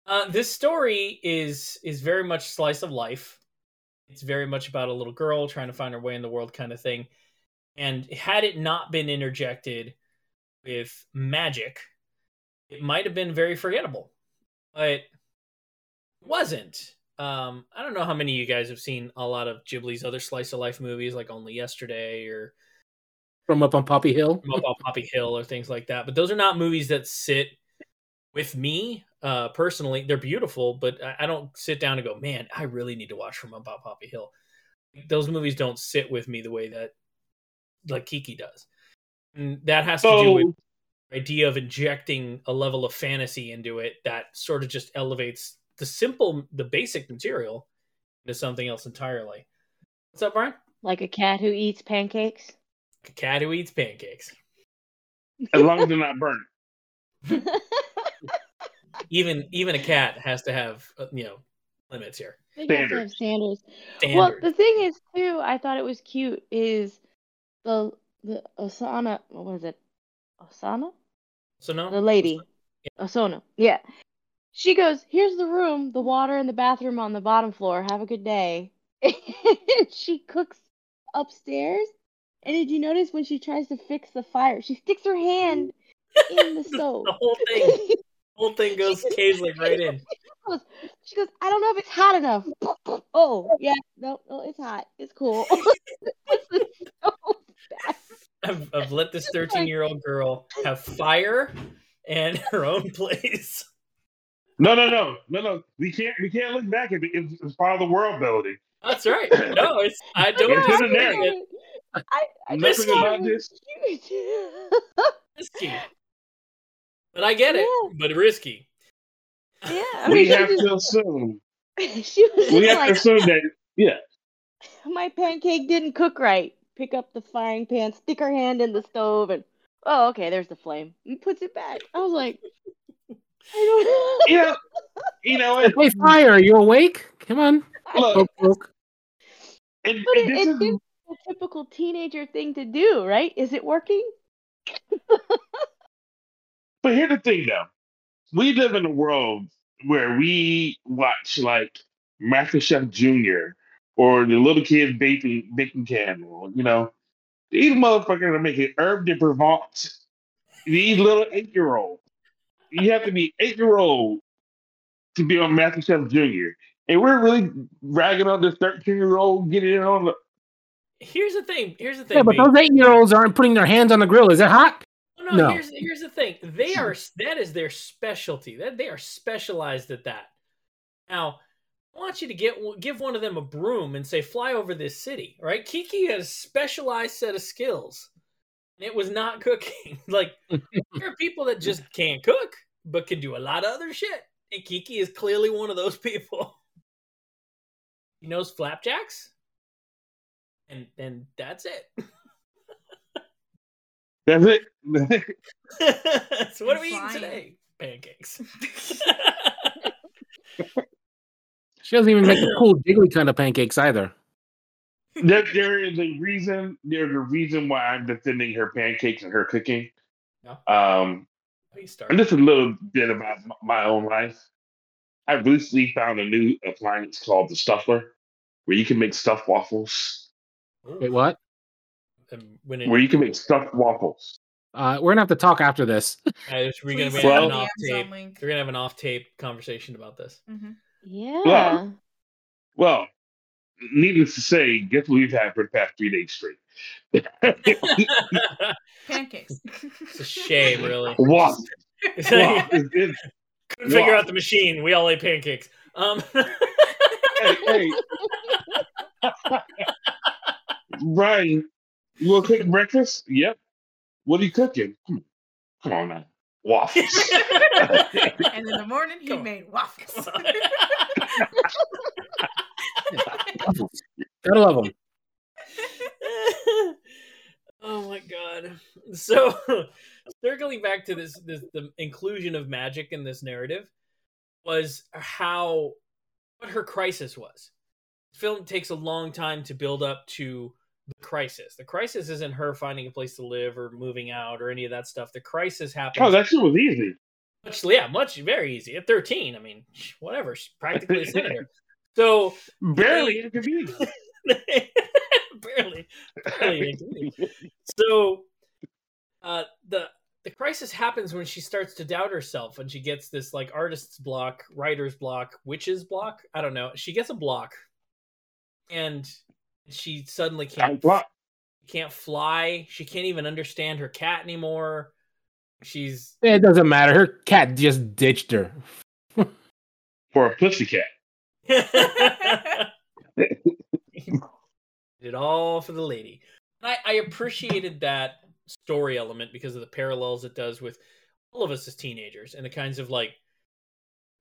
Uh, this story is is very much slice of life. It's very much about a little girl trying to find her way in the world, kind of thing. And had it not been interjected with magic, it might have been very forgettable. But it wasn't. Um, I don't know how many of you guys have seen a lot of Ghibli's other slice of life movies, like Only Yesterday or From up on Poppy Hill. From Up on Poppy Hill or things like that. But those are not movies that sit with me uh, personally. They're beautiful, but I, don't sit down and go, man, I really need to watch From Up on Poppy Hill. Those movies don't sit with me the way that like Kiki does. And that has to do with idea of injecting a level of fantasy into it that sort of just elevates the simple, the basic material into something else entirely. What's up, Brian? Like a cat who eats pancakes. A cat who eats pancakes. as long as they're not burnt. Even even a cat has to have uh, you know limits here. They have to have Standards. standards. Standard. Well, the thing is too, I thought it was cute. Is the the Osana? What was it? Osana? so no, The lady, Osona. Yeah. She goes, "Here's the room, the water and the bathroom on the bottom floor. Have a good day." And she cooks upstairs. And did you notice when she tries to fix the fire, she sticks her hand in the stove. the whole thing, the whole thing goes Kaysley right in. goes, she goes, I don't know if it's hot enough. Oh, yeah, no, no, it's hot. It's cool. Puts the stove back. I've, I've let this 13 year old girl have fire and her own place. No, no, no, no, no. We can't. We can't look back at it. It's, it's part of the world building. That's right. No, it's I don't It's in the disagree narrative. I, I Nothing just about this. cute. It's cute. But I get it, Yeah. but risky. yeah, I we mean, she, have just, to assume. she was We just have to assume that. Yeah. my pancake didn't cook right. pick up the frying pan, stick her hand in the stove, and oh, okay, there's the flame. And puts it back. I was like, I You know, you know, Hey, and, fire! Are you awake? Come on. look, Poke, poke. and, But and it, this it is seems a typical teenager thing to do, right? Is it working? But here's the thing, though. We live in a world where we watch like MasterChef Junior or the little kids baking baking candle. You know, these motherfuckers are making herb de Provence. These little eight year olds. You have to be eight year old to be on MasterChef Junior, and we're really ragging on this thirteen year old getting in on the. Here's the thing. Here's the thing. Yeah, but B. those eight-year-olds aren't putting their hands on the grill. Is it hot? No, No. Here's here's the thing. They are that is their specialty. That they are specialized at that. Now, I want you to get give one of them a broom and say, "Fly over this city." Right? Kiki has a specialized set of skills. And it was not cooking. like there are people that just can't cook, but can do a lot of other shit. And Kiki is clearly one of those people. He knows flapjacks, and and that's it. That's it. so what are And we eating today? Pancakes. She doesn't even make the cool jiggly kind of pancakes either. There, there is a reason. There's a reason why I'm defending her pancakes and her cooking. Yeah. Um, start? and just a little bit about my own life. I recently found a new appliance called the Stuffler, where you can make stuffed waffles. Wait, what? When it, Where you can make stuffed waffles. Uh, we're gonna have to talk after this. uh, we're gonna Please be send having Well- an off tape. We're gonna have an off tape conversation about this. Mhm. Yeah. Well, needless to say, guess what we've had for the past three days straight? Pancakes. It's a shame, really. Waffles. It's like, Waffles. It's- couldn't figure out the machine. We all ate pancakes. Um, hey, hey. Brian, you want to cook breakfast? Yep. What are you cooking? Come come on man. Waffles. and in the morning, he Come on. made waffles. Gotta love them. oh my god. So circling back to this, this the inclusion of magic in this narrative was how what her crisis was. The film takes a long time to build up to the crisis. The crisis isn't her finding a place to live or moving out or any of that stuff. The crisis happens oh, that shit was easy. much yeah, much very easy. At 13, I mean, whatever, she's practically a senator. So Barely inconvenient. barely, barely. inconvenient. So, uh, the the crisis happens when she starts to doubt herself, and she gets this like artist's block, writer's block, witch's block. I don't know. She gets a block, and she suddenly can't Block. can't fly. She can't even understand her cat anymore. She's It doesn't matter. Her cat just ditched her. For a pussycat. Did all for the lady. I, I appreciated that story element because of the parallels it does with all of us as teenagers and the kinds of like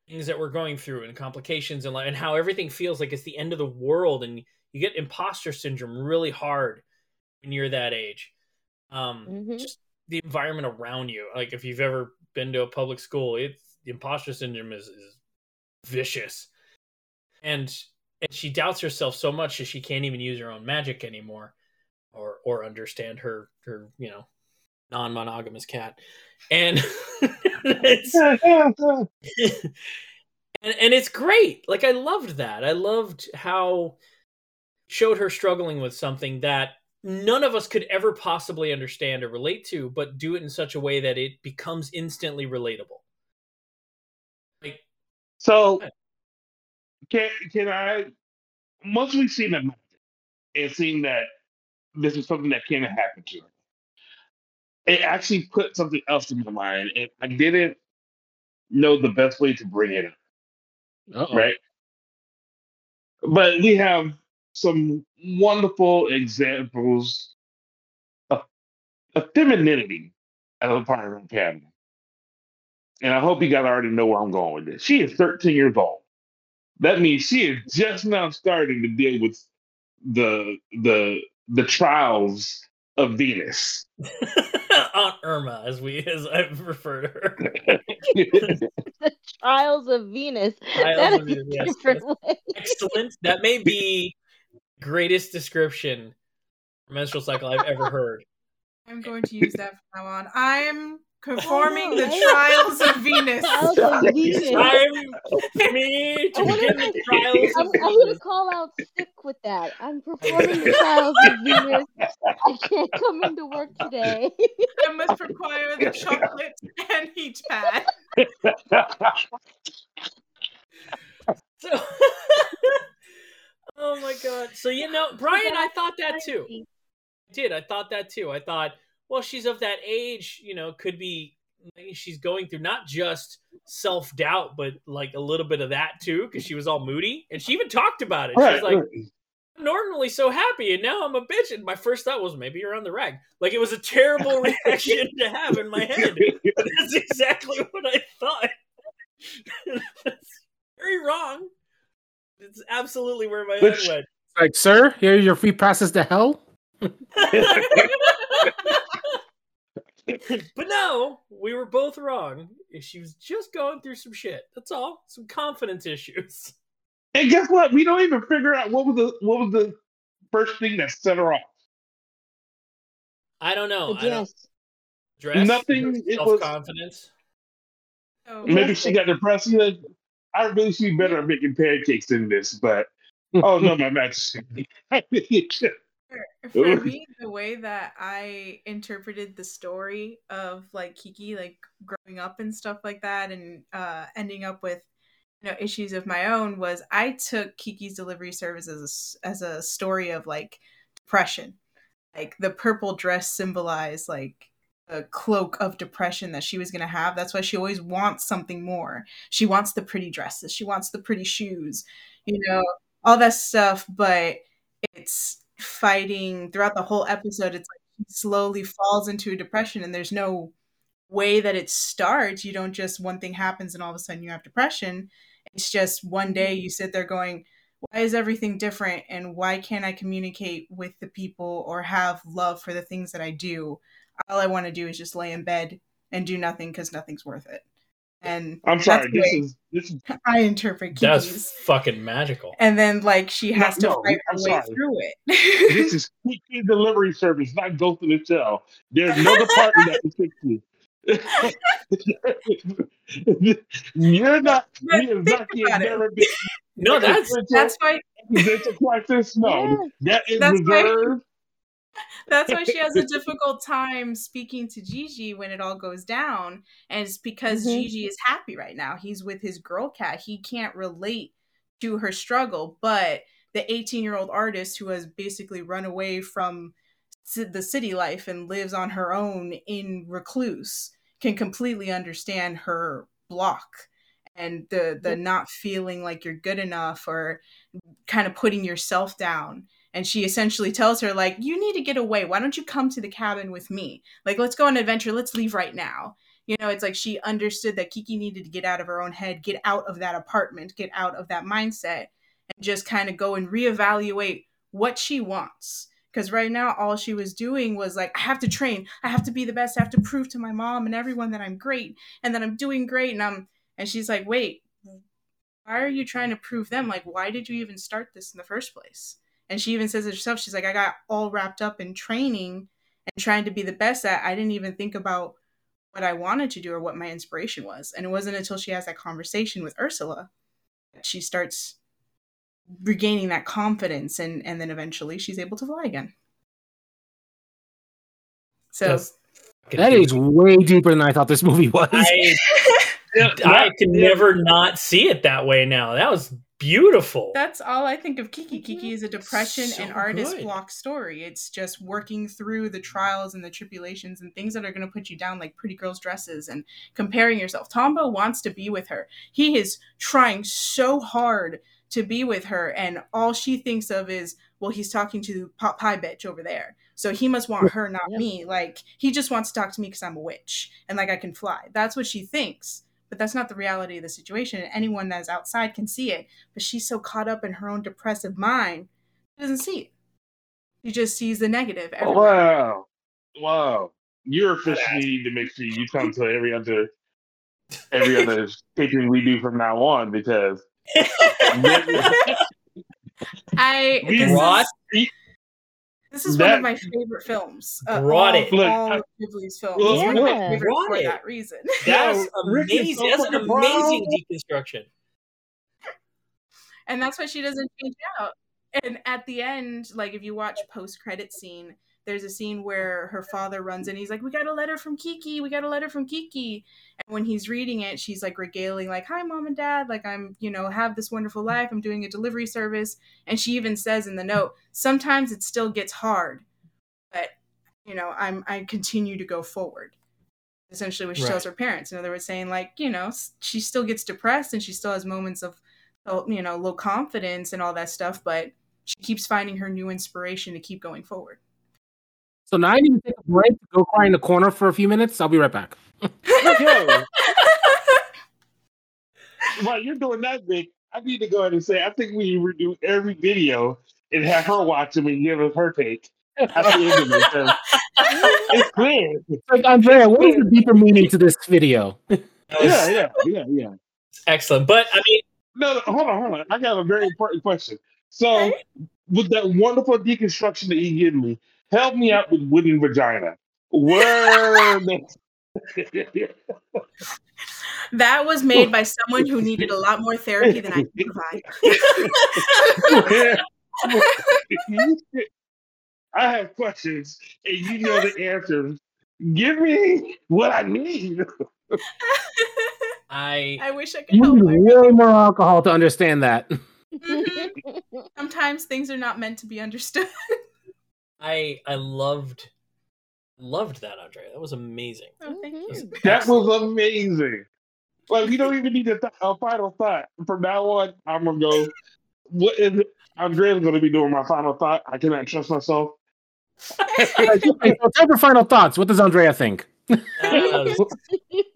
things that we're going through and complications and like and how everything feels like it's the end of the world and you get imposter syndrome really hard when you're that age. Um, Mhm. just the environment around you. Like if you've ever been to a public school, it's the imposter syndrome is, is vicious. And and she doubts herself so much that she can't even use her own magic anymore or or understand her her, you know, non-monogamous cat. And it's and, and it's great. Like I loved that. I loved how showed her struggling with something that none of us could ever possibly understand or relate to, but do it in such a way that it becomes instantly relatable. Like So, can can I? Once we've seen that and seen that this is something that can happen to her, it actually put something else in my mind, and I didn't know the best way to bring it up. Uh-oh. right? But we have some wonderful examples of, of femininity as a part of our family. And I hope you guys already know where I'm going with this. She is 13 years old. That means she is just now starting to deal with the the the trials of Venus. Aunt Irma, as we as I've referred to her. the Trials of Venus. Trials That of Venus, a yes, different way. Excellent. That may be greatest description for menstrual cycle I've ever heard. I'm going to use that from now on. I'm performing the oh, right? trials of Venus. Trials of Venus. Time for me to I wanna- begin the trials I'm, of I'm gonna call out sick with that. I'm performing the trials of Venus. I can't come into work today. I must require the chocolate and heat pad. So, oh my god. So you know, Brian, I thought that too. I did. I thought that too. I thought, well, she's of that age, you know, could be mm, she's going through not just self doubt, but like a little bit of that too, because she was all moody, and she even talked about it. Right, She's like, right. I'm normally so happy, and now I'm a bitch. And my first thought was maybe you're on the rag. Like it was a terrible reaction to have in my head. But that's exactly what I thought. That's very wrong. It's absolutely where my head went. Like, sir, here's your free passes to hell. but no, we were both wrong. She was just going through some shit. That's all. Some confidence issues. And guess what? We don't even figure out what was the what was the first thing that set her off. I don't know. The I don't dress. dress. Nothing, it Self was- confidence. So, oh. Maybe she got depressed. You know, I really should be better at making pancakes than this, but oh no, my majesty. for, me, the way that I interpreted the story of like Kiki, like growing up and stuff like that, and uh, ending up with you know issues of my own, was I took Kiki's delivery service as a, as a story of like depression. Like the purple dress symbolized like a cloak of depression that she was going to have. That's why she always wants something more. She wants the pretty dresses, she wants the pretty shoes, you know, all that stuff. But it's fighting throughout the whole episode. It's like slowly falls into a depression, and there's no way that it starts. You don't just one thing happens and all of a sudden you have depression. It's just one day you sit there going, why is everything different and why can't I communicate with the people or have love for the things that I do? All I want to do is just lay in bed and do nothing because nothing's worth it. And I'm sorry. This is this is I interpret That's fucking magical. And then like she No, has to no, fight her I'm way sorry. through it. this is Kiki delivery service, not Ghost in the Shell. There's no department that can fix you. You're not. But We have think not about it. never been. No, that's That's why existential crisis. No, that is That's why- reserved. That's why she has a difficult time speaking to Jiji when it all goes down. And it's because Mhm. Jiji is happy right now. He's with his girl cat. He can't relate to her struggle. But the 18 year old artist who has basically run away from the city life and lives on her own in recluse can completely understand her block and the the not feeling like you're good enough or kind of putting yourself down and she essentially tells her like you need to get away. Why don't you come to the cabin with me? Like let's go on an adventure. Let's leave right now. You know it's like she understood that kiki needed to get out of her own head get out of that apartment get out of that mindset and just kind of go and reevaluate what she wants. Because right now all she was doing was like i have to train. I have to be the best. I have to prove to my mom and everyone that i'm great and that i'm doing great. And i'm and she's like wait why are you trying to prove them? Like why did you even start this in the first place and she even says it herself she's like i got all wrapped up in training and trying to be the best at i didn't even think about what i wanted to do or what my inspiration was. And it wasn't until she has that conversation with ursula that she starts regaining that confidence and and then eventually she's able to fly again. So That's That is way deeper than I thought this movie was. I, I can never not see it that way now. That was beautiful. That's all I think of Kiki. Kiki mm-hmm. is a depression So and artist good. block story. It's just working through the trials and the tribulations and things that are going to put you down, like pretty girls' dresses and comparing yourself. Tombo wants to be with her. He is trying so hard to be with her, and all she thinks of is, well, he's talking to Pot Pie bitch over there. So he must want her, not Yep. me. Like, he just wants to talk to me because I'm a witch and like I can fly. That's what she thinks. But that's not the reality of the situation. And anyone that is outside can see it but she's so caught up in her own depressive mind she doesn't see it She just sees the negative. Oh, Everywhere. wow, wow! You're officially need to make sure you come to every other every other taping we do from now on because I We this brought is, this is one of my favorite films. Uh, Brought all, it. Look, all I- of Ghibli's films. Well, It's one of my Yeah. favorites Brought for it. that reason. That's Yo, Rick is amazing. so That's an fucking proud. amazing deconstruction. and that's why she doesn't change out. And at the end, like if you watch post credit scene, there's a scene where her father runs in. He's like, "We got a letter from Kiki. We got a letter from Kiki." And when he's reading it, she's like regaling, like, "Hi, mom and dad. Like I'm, you know, have this wonderful life. I'm doing a delivery service." And she even says in the note, "Sometimes it still gets hard, but you know, I'm I continue to go forward." Essentially, what she tells her parents. In other words, saying like, you know, she still gets depressed and she still has moments of you know low confidence and all that stuff but she keeps finding her new inspiration to keep going forward So now I need to take a break to go cry in the corner for a few minutes. I'll be right back. Yo, while you're doing that, Vic, I need to go ahead and say I think we redo every video and have her watch them and give us her take at the end of it. 'cause It's clear. Like Andrea, what is the deeper meaning to this video? Yeah, yeah, yeah, yeah. excellent. But I mean, No, no, hold on, hold on. I got a very important question. So, with that wonderful deconstruction that you give me, help me out with wooden vagina. Where that was made by someone who needed a lot more therapy than i can provide I have questions, and you know the answers. Give me what I need. I i wish i could You help need her. way more alcohol to understand that. Mhm. sometimes things are not meant to be understood I I loved loved that, Andrea. That was amazing. oh, thank you. Mhm. That was amazing. Like we don't even need a, th- a final thought. From now on, I'm gonna go. What is it? Andrea's gonna be doing my final thought. I cannot trust myself. Like, okay, so time for final thoughts. What does Andrea think? That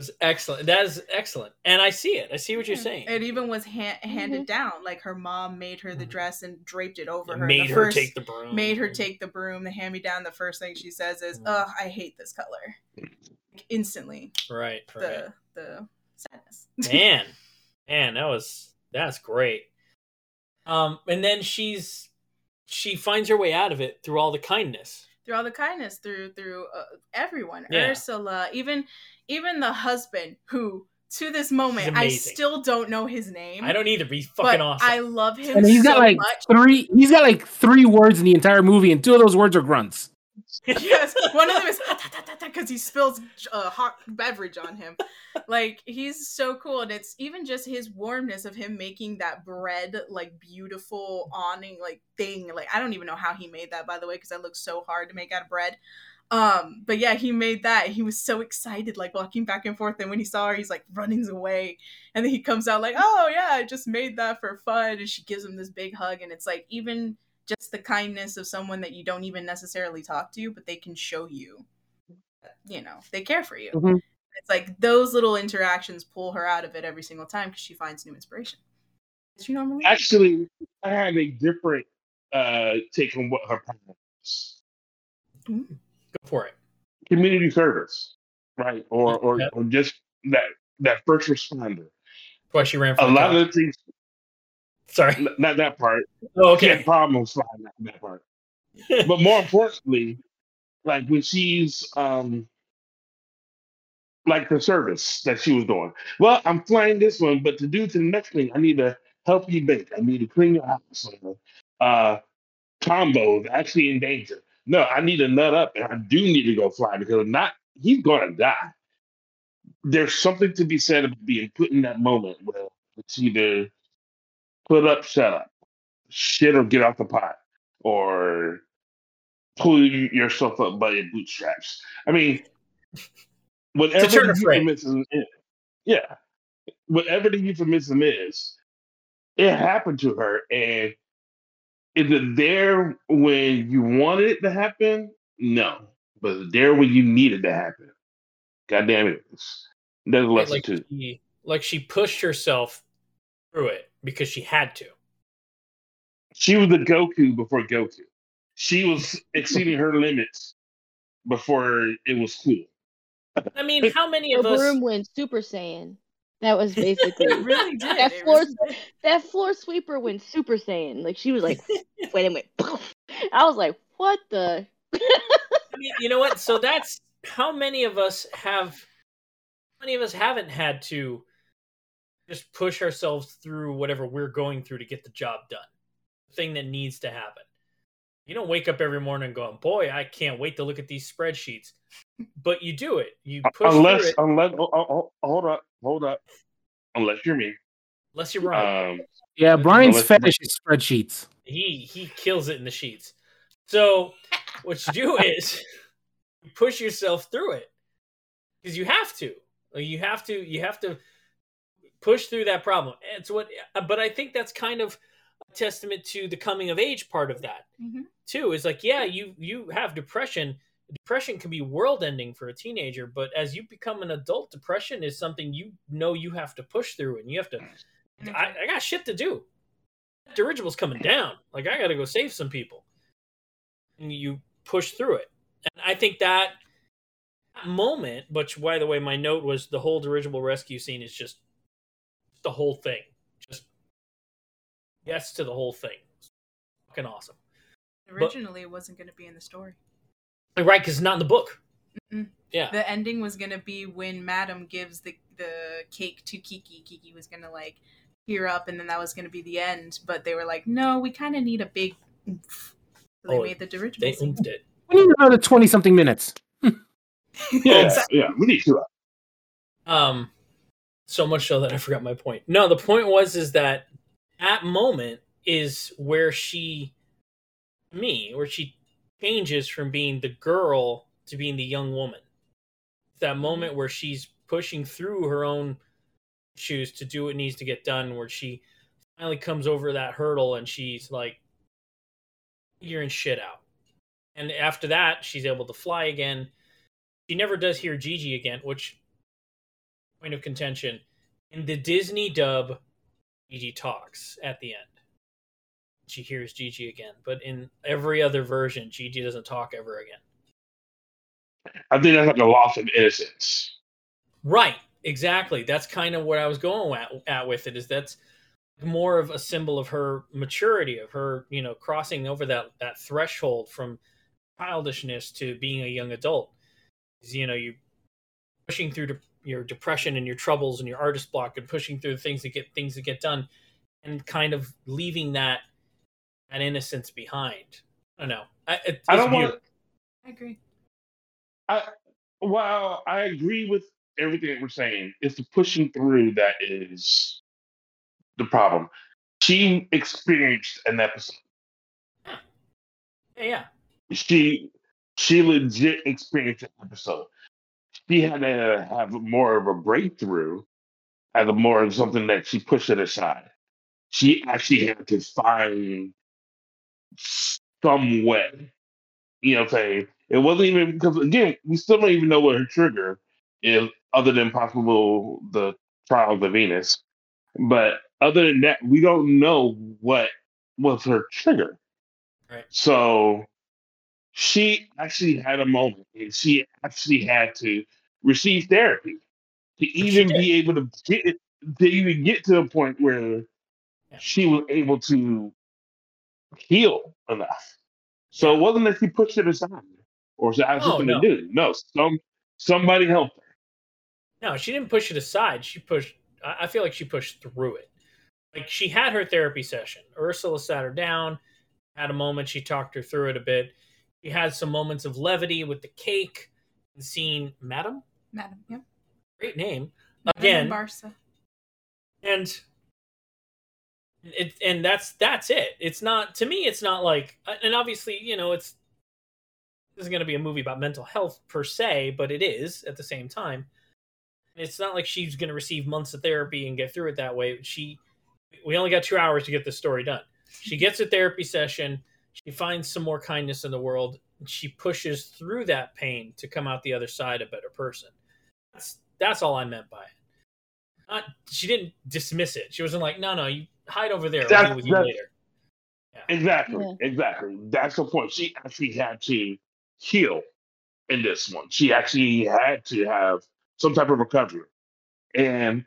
was, was excellent. That is excellent. And I see it. I see what you're saying. it even was ha- handed down like her mom made her the dress and draped it over her Mm. made the her first, take the broom. made her take the broom the hand me down the first thing she says is ugh i hate this color Like, instantly right, right. the the sadness man man that was that's great um and then she's she finds her way out of it through all the kindness through all the kindness through through uh, everyone Yeah. ursula even even the husband who to this moment i still don't know his name i don't either but he's but fucking awesome i love him And he's got like much three. He's got like three words in the entire movie, and two of those words are grunts. yes one of them is because he spills uh, hot beverage on him. Like he's so cool and it's even just his warmness of him making that bread like beautiful awning like thing. Like i don't even know how he made that by the way because that looks so hard to make out of bread. Um but yeah he made that he was so excited like walking back and forth and when he saw her he's like running away and then he comes out like oh yeah i just made that for fun and she gives him this big hug and it's like even just the kindness of someone that you don't even necessarily talk to but they can show you you know they care for you Mhm. it's like those little interactions pull her out of it every single time because she finds new inspiration Did you normally Actually, I had a different uh, take on what her plan was. go for it Community service, right? Or or, Yep. or just that that first responder. why she ran for A lot top. of the things, sorry n- not that part. oh, She had okay problems finding that, that part. but more importantly, like when she's um like the service that she was doing. Well, I'm flying this one, but to do to the next thing, I need to help you bake. I need to clean your house. Uh, Tombo is actually in danger. No, I need to nut up, and I do need to go fly because if not, he's gonna die. There's something to be said about being put in that moment where it's either put up, shut up, shit or get off the pot, or pull yourself up by your bootstraps. I mean, whatever the euphemism is, yeah, whatever the euphemism is, it happened to her, and is it there when you wanted it to happen? No, but is it there when you needed it to happen? God damn it! There's a lesson like too. she like she pushed herself through it because she had to She was the Goku before Goku. she was exceeding her limits before it was cool. I mean, how many Her of us? broom went Super Saiyan. That was basically It really did. that It floor. was- That floor sweeper went Super Saiyan. Like she was like, wait a minute. I was like, what the? I mean, you know what? So that's how many of us have. How many of us haven't had to just push ourselves through whatever we're going through to get the job done? The thing that needs to happen. You don't wake up every morning going, "Boy, I can't wait to look at these spreadsheets," but you do it. You push unless, through it, unless, oh, oh, oh, hold up, hold up. Unless you're me. unless you're Brian. Um, Yeah, Brian's fetish is spreadsheets. he he kills it in the sheets. So what you do is you push yourself through it because you have to. Like, You have to. You have to push through that problem. It's what. But I think that's kind of a testament to the coming of age part of that Mhm. too. Is like, yeah, you you have depression. Depression can be world ending for a teenager, but as you become an adult, depression is something you know you have to push through, and you have to. I, I got shit to do. Dirigible's coming down. Like I got to go save some people, and you push through it. And I think that moment, which by the way, my note was the whole dirigible rescue scene is just the whole thing. Just yes to the whole thing. Fucking awesome. Originally, it wasn't going to be in the story. Right, because it's not in the book. Mm-mm. Yeah. The ending was going to be when Madam gives the the cake to Kiki. Kiki was going to like tear up, and then that was going to be the end. But they were like, no, we kind of need a big. oomph. So they Oh, made the dirigible. They scene. it. We need another twenty something minutes. yeah, yeah, we need to. Um, so much so that I forgot my point. No, the point was is that that moment is where she, me, where she changes from being the girl to being the young woman. That moment where she's pushing through her own shoes to do what needs to get done, where she finally comes over that hurdle and she's like figuring shit out. And after that, she's able to fly again. She never does hear Jiji again, which point of contention. In the Disney dub, Jiji talks at the end. She hears Jiji again, but in every other version, Jiji doesn't talk ever again. I think that's like a loss of innocence. Right, exactly. That's kind of what I was going at, at with it. Is that's more of a symbol of her maturity, of her, you know, crossing over that that threshold from childishness to being a young adult. Is, you know, you pushing through your depression and your troubles and your artist block, and pushing through the things to get things to get done, and kind of leaving that that innocence behind. I don't know. I, it, I don't want. I agree. I while I agree with everything that we're saying, it's the pushing through that is the problem. She experienced an episode. Yeah, yeah. She she legit experienced an episode. She had to have more of a breakthrough, as a more of something that she pushed it aside. She actually had to find some way. You know what I'm saying? It wasn't even because again, we still don't even know what her trigger is, other than possible the trial of the Venus. But other than that, we don't know what was her trigger. Right. So she actually had a moment and she actually had to receive therapy to even be able to get to even get to a point where she was able to heal enough. So it wasn't that she pushed it aside or she had Oh, something no. to do. No, some somebody helped her. No, she didn't push it aside. She pushed. I I feel like she pushed through it. Like she had her therapy session. Ursula sat her down, had a moment. She talked her through it a bit. She had some moments of levity with the cake and seeing Madam. Madam, yep. Great name again. Barca. and it and that's that's it it's not to me it's not like and obviously you know it's this is going to be a movie about mental health per se but it is at the same time it's not like she's going to receive months of therapy and get through it that way she we only got two hours to get this story done she gets a therapy session she finds some more kindness in the world and she pushes through that pain to come out the other side a better person that's that's all i meant by it not she didn't dismiss it. She wasn't like, no, no, you hide over there. I'll That's- deal with you that's- later. Exactly, Yeah. exactly. That's the point. She actually had to heal in this one. She actually had to have some type of recovery, and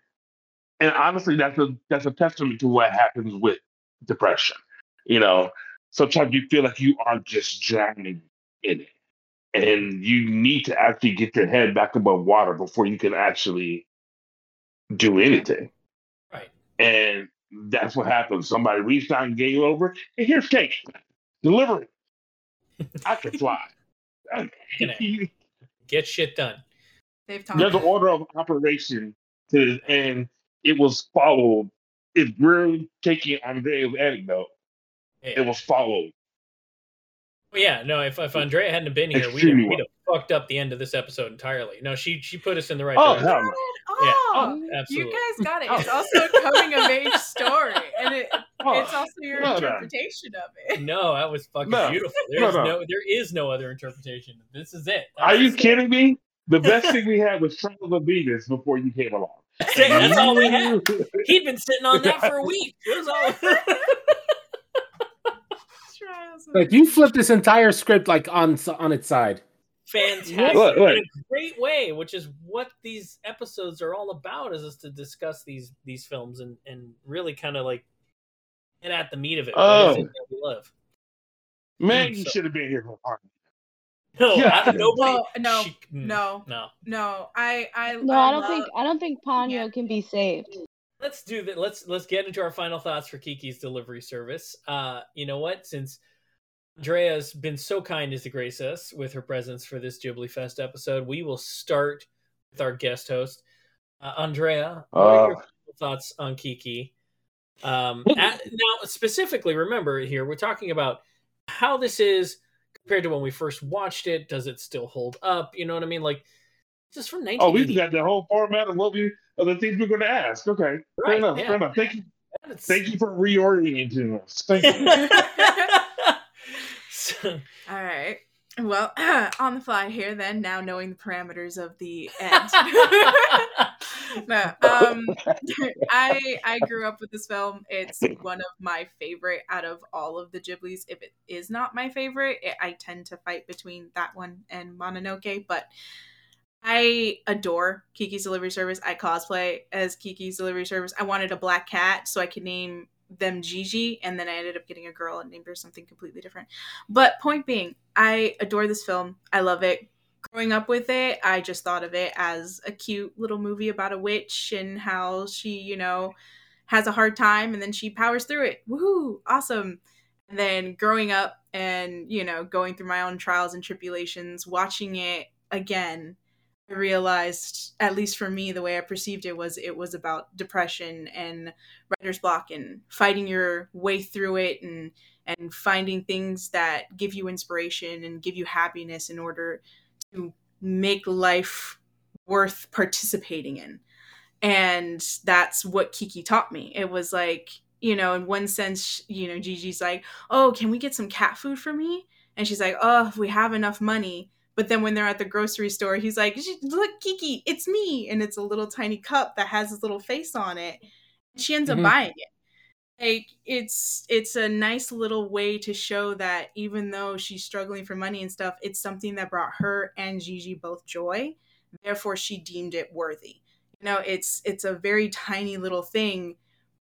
and honestly, that's a that's a testament to what happens with depression. You know, sometimes you feel like you are just drowning in it, and you need to actually get your head back above water before you can actually do anything. Right. And that's what happens. Somebody reached out and gave you over, and here's cake. Deliver it. I can fly. Get shit done. They've talked. There's an order of operation to and it was followed. If we're taking Andrea's anecdote, Yeah. it was followed. Well, yeah, no. If if Andrea hadn't been here, we'd have, we'd have fucked up the end of this episode entirely. No, she she put us in the right Oh, direction. hell no. Yeah. Oh, Oh, absolutely. you guys got it. Oh. It's also a coming of age story, and it, Oh, it's also your no, no. interpretation of it. No, that was fucking No. beautiful. There's no. no. there is no other interpretation. This is it. Are you That's- kidding me? The best thing we had was Trials of Venus before you came along. That's. That's all we had. He'd been sitting on that for a week. It was all. Trials Like you flip this entire script like on on its side. fantastic Look, look. in a great way, which is what these episodes are all about. Is us to discuss these these films and and really kind of like get at the meat of it. Oh. it we love? Man, you So- should have been here for part. No, Yeah. I, nobody. Well, no, she- mm, no. no. No, I, I, No, I don't think I don't think Ponyo Yeah. can be saved. Let's do that. Let's let's get into our final thoughts for Kiki's delivery service. Uh, you know what? Since Andrea's been so kind as to grace us with her presence for this Ghibli Fest episode, we will start with our guest host, uh, Andrea. What are your Uh. thoughts on Kiki? Um, at, now, specifically, remember here we're talking about how this is compared to when we first watched it. Does it still hold up? You know what I mean? Like, this is from 1980. Oh, we've got the whole format of what we of the things we're going to ask. Okay, fair enough. yeah. Fair enough. Thank you. It's- Thank you for reorienting us. Thank you. All right. Well, on the fly here, then, now knowing the parameters of the end. No, um, I I grew up with this film. It's one of my favorite out of all of the Ghiblis. If it is not my favorite, it, I tend to fight between that one and Mononoke. But I adore Kiki's Delivery Service. I cosplay as Kiki's Delivery Service. I wanted a black cat so I could name them Jiji, and then I ended up getting a girl and named her something completely different. But point being, I adore this film. I love it growing up with it, I just thought of it as a cute little movie about a witch and how she, you know, has a hard time and then she powers through it. Woohoo! Awesome. And then growing up and, you know, going through my own trials and tribulations, watching it again, I realized, at least for me, the way I perceived it was it was about depression and writer's block and fighting your way through it and and finding things that give you inspiration and give you happiness in order to make life worth participating in. And that's what Kiki taught me. It was like, you know, in one sense, you know, Jiji's like, oh, can we get some cat food for me? And she's like, oh, if we have enough money. But then when they're at the grocery store, he's like, look, Kiki, it's me. And it's a little tiny cup that has his little face on it. She ends Mhm. up buying it like it's it's a nice little way to show that even though she's struggling for money and stuff it's something that brought her and Jiji both joy therefore she deemed it worthy you know it's it's a very tiny little thing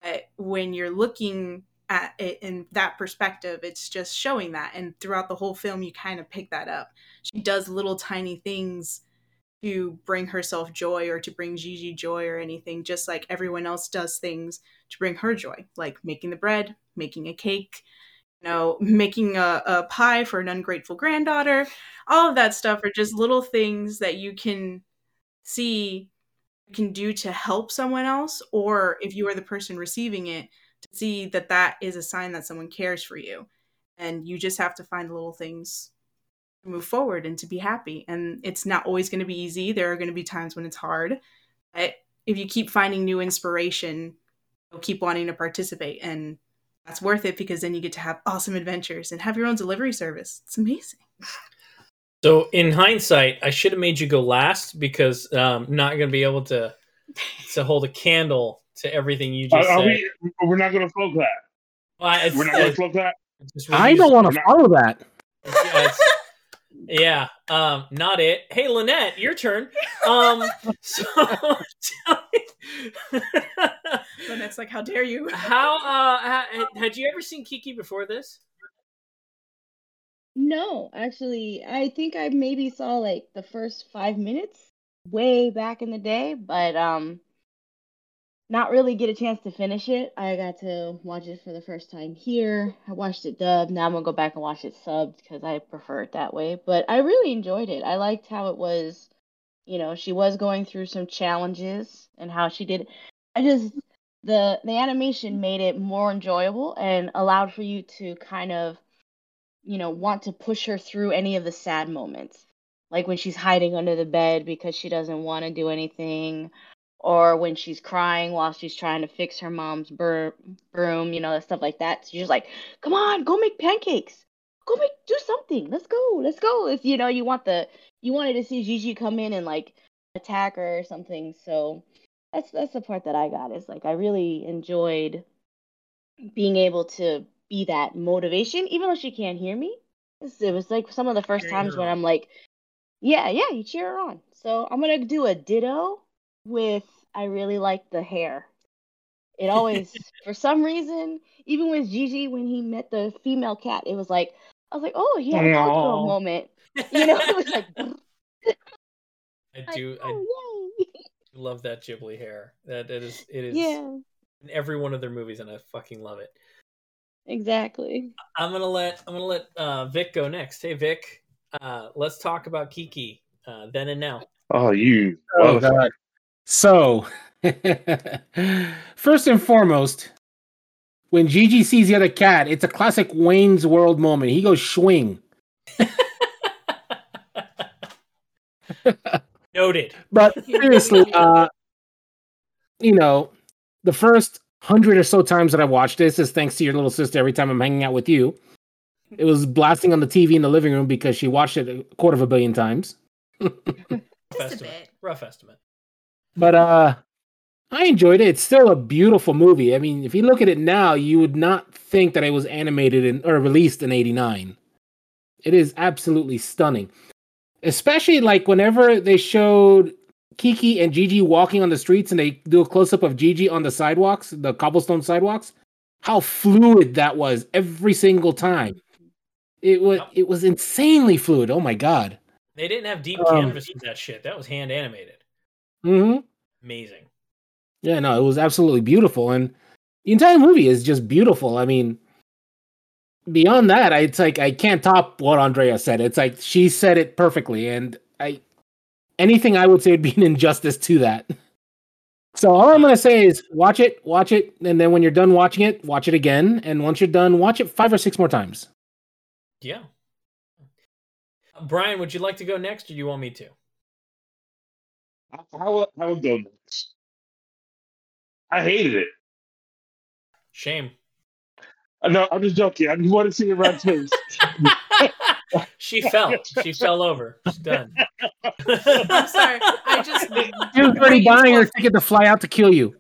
but when you're looking at it in that perspective it's just showing that and throughout the whole film you kind of pick that up she does little tiny things to bring herself joy or to bring Jiji joy or anything just like everyone else does things to bring her joy, like making the bread, making a cake, you know, making a, a pie for an ungrateful granddaughter. All of that stuff are just little things that you can see can do to help someone else, or if you are the person receiving it, see that that is a sign that someone cares for you. And you just have to find little things to move forward and to be happy. And it's not always going to be easy. There are going to be times when it's hard. But if you keep finding new inspiration you'll keep wanting to participate and that's worth it because then you get to have awesome adventures and have your own delivery service it's amazing So in hindsight, I should have made you go last because um, I'm not going to be able to to hold a candle to everything you just are said. we? We're not going to slow clap. Well, it's- We're not going to slow clap. I don't want to follow that. Yeah, yeah, um, not it. Hey, Lynette, your turn. Um, so tell me- But it's like, how dare you? how uh, ha- had you ever seen Kiki before this? No, actually, I think I maybe saw like the first five minutes way back in the day, but um, not really get a chance to finish it. I got to watch it for the first time here. I watched it dubbed. Now I'm gonna go back and watch it subbed because I prefer it that way. But I really enjoyed it. I liked how it was, you know, she was going through some challenges and how she did. I just the the animation made it more enjoyable and allowed for you to kind of you know, want to push her through any of the sad moments. Like when she's hiding under the bed because she doesn't want to do anything, or when she's crying while she's trying to fix her mom's bur- broom, you know, stuff like that. So you're just like, come on, go make pancakes. Go make, do something. Let's go, let's go. It's, you know, you want the, you wanted to see Jiji come in and like attack her or something. So that's, that's the part that I got is like, I really enjoyed being able to be that motivation, even though she can't hear me. It was like some of the first times when. I'm like, yeah, yeah, you cheer her on. So I'm gonna do a ditto with I really like the hair. It always, for some reason, even with Jiji when he met the female cat, it was like I was like, oh, he had a cute girl Aw. moment. You know, it was like, I like, do. I oh, yay. love that Ghibli hair. That it is. It is yeah, in every one of their movies, and I fucking love it. exactly. I'm gonna let I'm gonna let uh, Vic go next. Hey Vic, uh, let's talk about Kiki uh, then and now. Oh, you. Oh, motherfucker. God. So, first and foremost, when Jiji sees the other cat, it's a classic Wayne's World moment. He goes swing. Noted. But seriously, uh, you know, the first hundred or so times that I watched this is thanks to your little sister. Every time I'm hanging out with you, it was blasting on the TV in the living room because she watched it a quarter of a billion times. Rough Just a estimate. bit. Rough estimate. But uh I enjoyed it. It's still a beautiful movie. I mean, if you look at it now, you would not think that it was animated in, or released in 89. It is absolutely stunning. Especially like whenever they showed Kiki and Jiji walking on the streets and they do a close up of Jiji on the sidewalks, the cobblestone sidewalks, how fluid that was every single time. It was it was insanely fluid. Oh my god. They didn't have deep Um, canvas that shit. That was hand animated. Mhm. Amazing. Yeah, no, it was absolutely beautiful, and the entire movie is just beautiful. I mean, beyond that, I, it's like I can't top what Andrea said. It's like she said it perfectly, and I anything I would say would be an injustice to that. So all I'm gonna say is watch it, watch it, and then when you're done watching it, watch it again, and once you're done, watch it five or six more times. Yeah. Brian, would you like to go next, or do you want me to? I, I, will, I will go next. I hated it. Shame. Uh, No, I'm just joking. I just want to see it right face. she fell. She fell over. She's done. I'm sorry. I just She was already went into buying a- her ticket to fly out to kill you.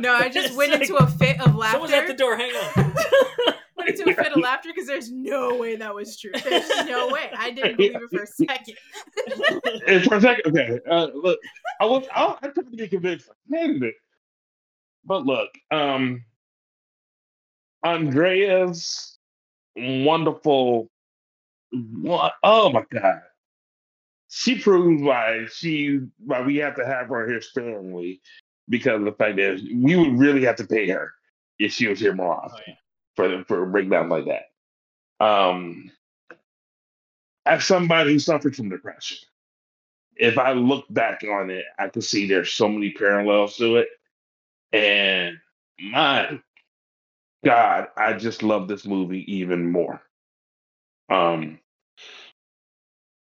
No, I just It's went like, into a fit of laughter. Someone's at the door. Hang on. Went into a fit of laughter because there's no way that was true. There's no way. I didn't believe it for a second. and for a second, okay. Uh, look, I was I, I tried to get convinced. I hated it, but look, um, Andrea's wonderful. What? Oh my god! She proves why she why we have to have her here sparingly because of the fact that we would really have to pay her if she was here more often Oh, yeah. For for a breakdown like that. Um, as somebody who suffered from depression, if I look back on it, I can see there's so many parallels to it. And my God, I just love this movie even more. Um,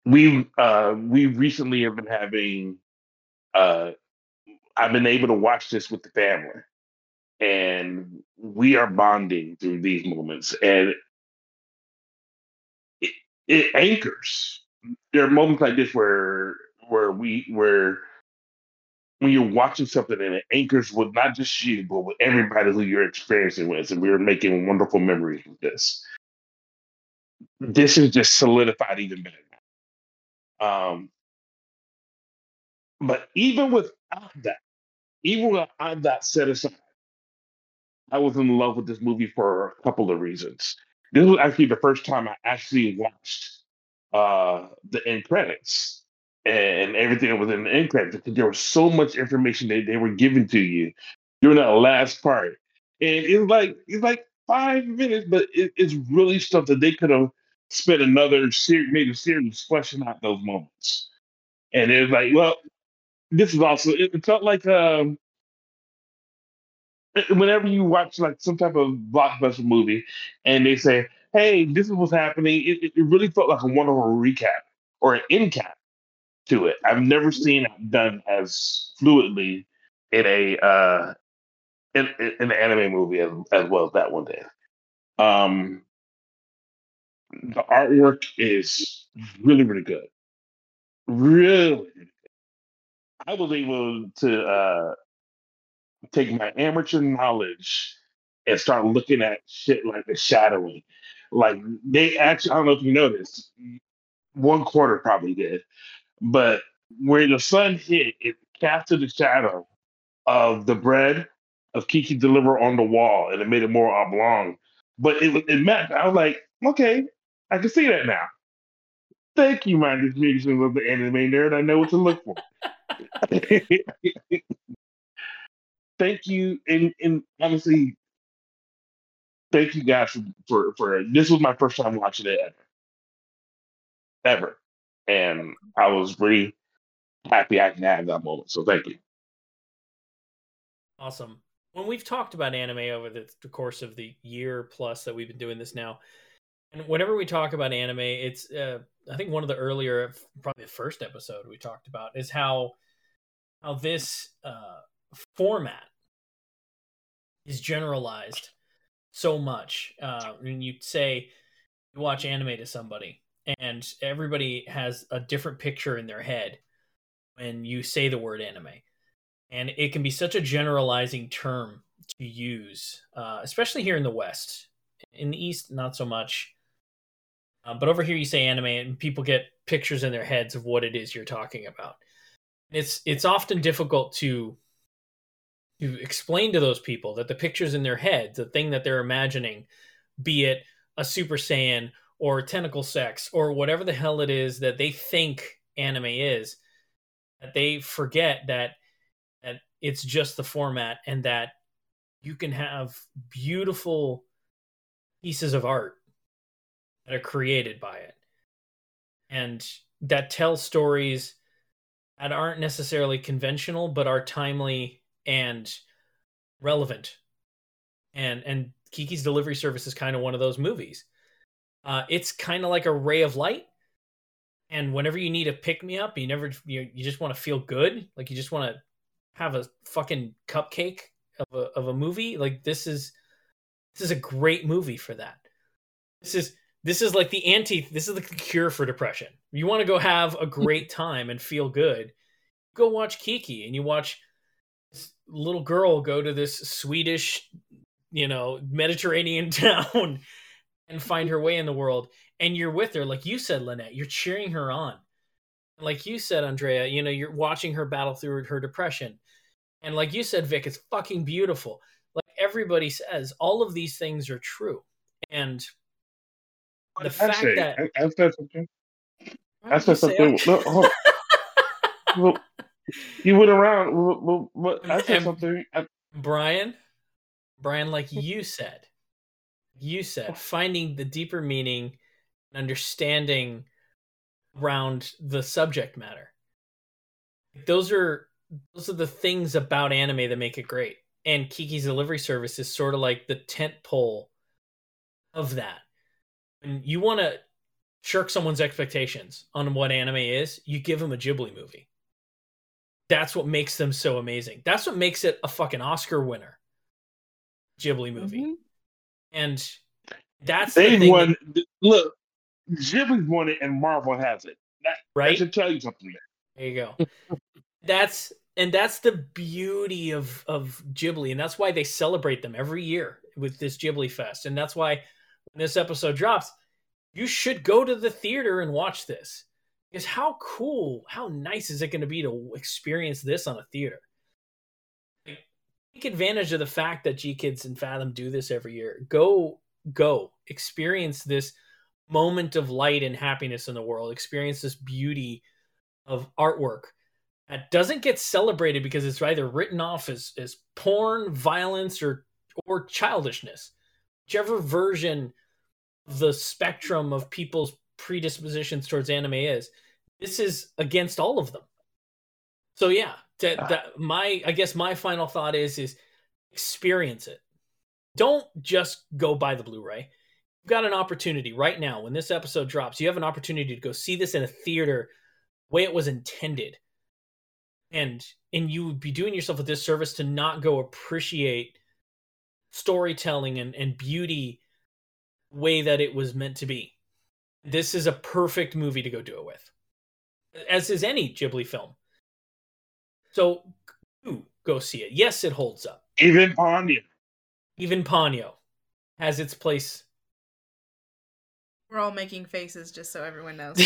we uh, we recently have been having. Uh, I've been able to watch this with the family, and we are bonding through these moments, and it, it anchors. There are moments like this where where we where when you're watching something and it anchors with not just you, but with everybody who you're experiencing with. And we are making wonderful memories with this. This is just solidified even better. Um, but even without that, even without that set aside, I was in love with this movie for a couple of reasons. This was actually the first time I actually watched uh, the end credits and everything that was in the end credits because there was so much information that they were giving to you during that last part. And it's like it's like five minutes, but it, it's really stuff that they could have spent another series, made a series fleshing out those moments. And it's like, well, this is also it, felt like um whenever you watch like some type of blockbuster movie and they say, "Hey, this is what's happening," it, it really felt like a wonderful recap or an end cap to it. I've never seen it done as fluidly in a uh, in, in an anime movie as, as well as that one did. Um, the artwork is really, really good. Really, really. I was able to uh, take my amateur knowledge and start looking at shit like the shadowing. Like they actually, I don't know if you noticed, one quarter probably did, but where the sun hit, it casted the shadow of the bread of Kiki deliver on the wall, and it made it more oblong. But it it matched. I was like, okay, I can see that now. Thank you, my musician of the anime nerd. I know what to look for. thank you, and and honestly, thank you guys for, for for this was my first time watching it ever, ever, and I was really happy I can have that moment. So thank you. Awesome. When we've talked about anime over the, the course of the year plus that we've been doing this now, and whenever we talk about anime, it's uh, I think one of the earlier, probably the first episode we talked about is how how this uh, format is generalized so much. Uh, when you say you watch anime to somebody, and everybody has a different picture in their head when you say the word anime, and it can be such a generalizing term to use, uh, especially here in the West. In the East, not so much. Uh, but over here, you say anime, and people get pictures in their heads of what it is you're talking about. It's it's often difficult to to explain to those people that the pictures in their heads, the thing that they're imagining, be it a Super Saiyan or tentacle sex or whatever the hell it is that they think anime is, that they forget that that it's just the format and that you can have beautiful pieces of art that are created by it. And that tell stories that aren't necessarily conventional but are timely and relevant. And and Kiki's Delivery Service is kind of one of those movies. Uh, it's kind of like a ray of light. And whenever you need a pick me up, you never you, you just want to feel good, like you just want to have a fucking cupcake of a of a movie. Like this is this is a great movie for that. This is this is like the anti this is the cure for depression. You want to go have a great time and feel good. Go watch Kiki and you watch little girl go to this Swedish, you know, Mediterranean town and find her way in the world. And you're with her, like you said, Lynette, you're cheering her on. Like you said, Andrea, you know, you're watching her battle through her depression. And like you said, Vic, it's fucking beautiful. Like everybody says, all of these things are true. And the fact say, that I, I said something. I said something. No, hold on. well, you went around. Well, well, I said And- something. I, Brian, Brian, like you said, you said oh. finding the deeper meaning and understanding around the subject matter. Those are those are the things about anime that make it great. And Kiki's delivery service is sort of like the tent pole of that. And you want to shirk someone's expectations on what anime is, you give them a Ghibli movie. That's what makes them so amazing. That's what makes it a fucking Oscar winner. Ghibli movie. Mhm. And that's the they thing won. that- Look, Ghibli's won it, and Marvel has it. That, that right? should tell you something. There you go. That's and that's the beauty of of Ghibli, and that's why they celebrate them every year with this Ghibli Fest, and that's why when this episode drops, you should go to the theater and watch this. Because how cool, how nice is it going to be to experience this on a theater? Take advantage of the fact that GKIDS and Fathom do this every year. Go, go, experience this moment of light and happiness in the world. Experience this beauty of artwork that doesn't get celebrated because it's either written off as, as porn, violence, or or childishness. Whichever version the spectrum of people's predispositions towards anime is, this is against all of them. So yeah, to, Ah. that, my I guess my final thought is is experience it. Don't just go buy the Blu-ray. You've got an opportunity right now when this episode drops. You have an opportunity to go see this in a theater the way it was intended and and you would be doing yourself a disservice to not go appreciate storytelling and, and beauty way that it was meant to be this is a perfect movie to go do it with as is any ghibli film so do go see it yes it holds up Even Ponyo. even ponyo has its place We're all making faces just so everyone knows.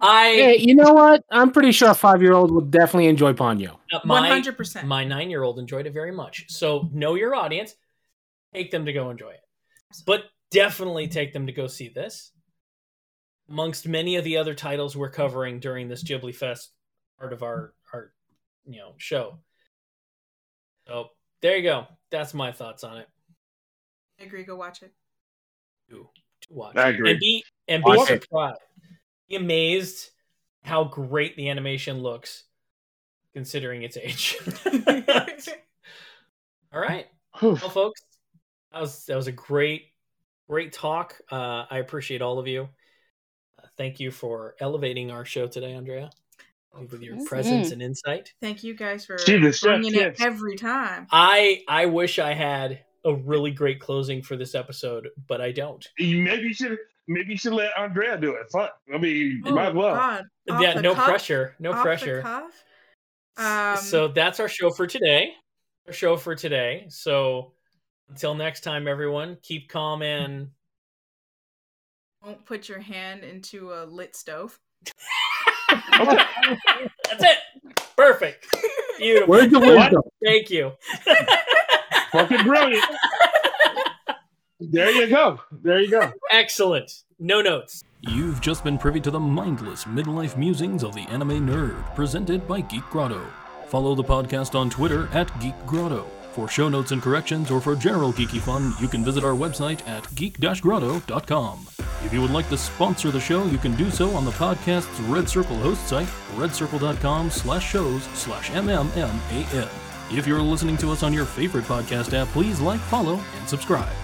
i Hey, you know what? I'm pretty sure a five year old would definitely enjoy Ponyo. uh, One my- hundred percent. My nine year old enjoyed it very much. So know your audience, take them to go enjoy it. But definitely take them to go see this. Amongst many of the other titles we're covering during this Ghibli Fest part of our our you know show. So there you go. That's my thoughts on it. I agree. Go watch it. Do, to watch. I agree. And be and be Watch it. surprised. Be amazed how great the animation looks considering its age. All right. Whew. Well, folks, that was that was a great, great talk. Uh, I appreciate all of you. Thank you for elevating our show today, Andrea, with your Mhm. presence and insight. Thank you guys for See the chef bringing it every time. I I wish I had a really great closing for this episode, but I don't. Maybe you should maybe you should let Andrea do it. Fuck. I mean, Oh, might as well. God. Yeah, no cuff? pressure, no Off pressure. Um, so that's our show for today. Our show for today. So until next time, everyone, keep calm and don't put your hand into a lit stove. that's it. Perfect. Beautiful. Where's the wisdom? Thank you. Fucking brilliant. there you go. There you go. Excellent. No notes. You've just been privy to the mindless midlife musings of the anime nerd, presented by Geek Grotto. Follow the podcast on Twitter at Geek Grotto. For show notes and corrections or for general geeky fun, you can visit our website at geek-grotto.com. If you would like to sponsor the show, you can do so on the podcast's Red Circle host site, redcircle.com slash shows slash mmman. If you're listening to us on your favorite podcast app, please like, follow, and subscribe.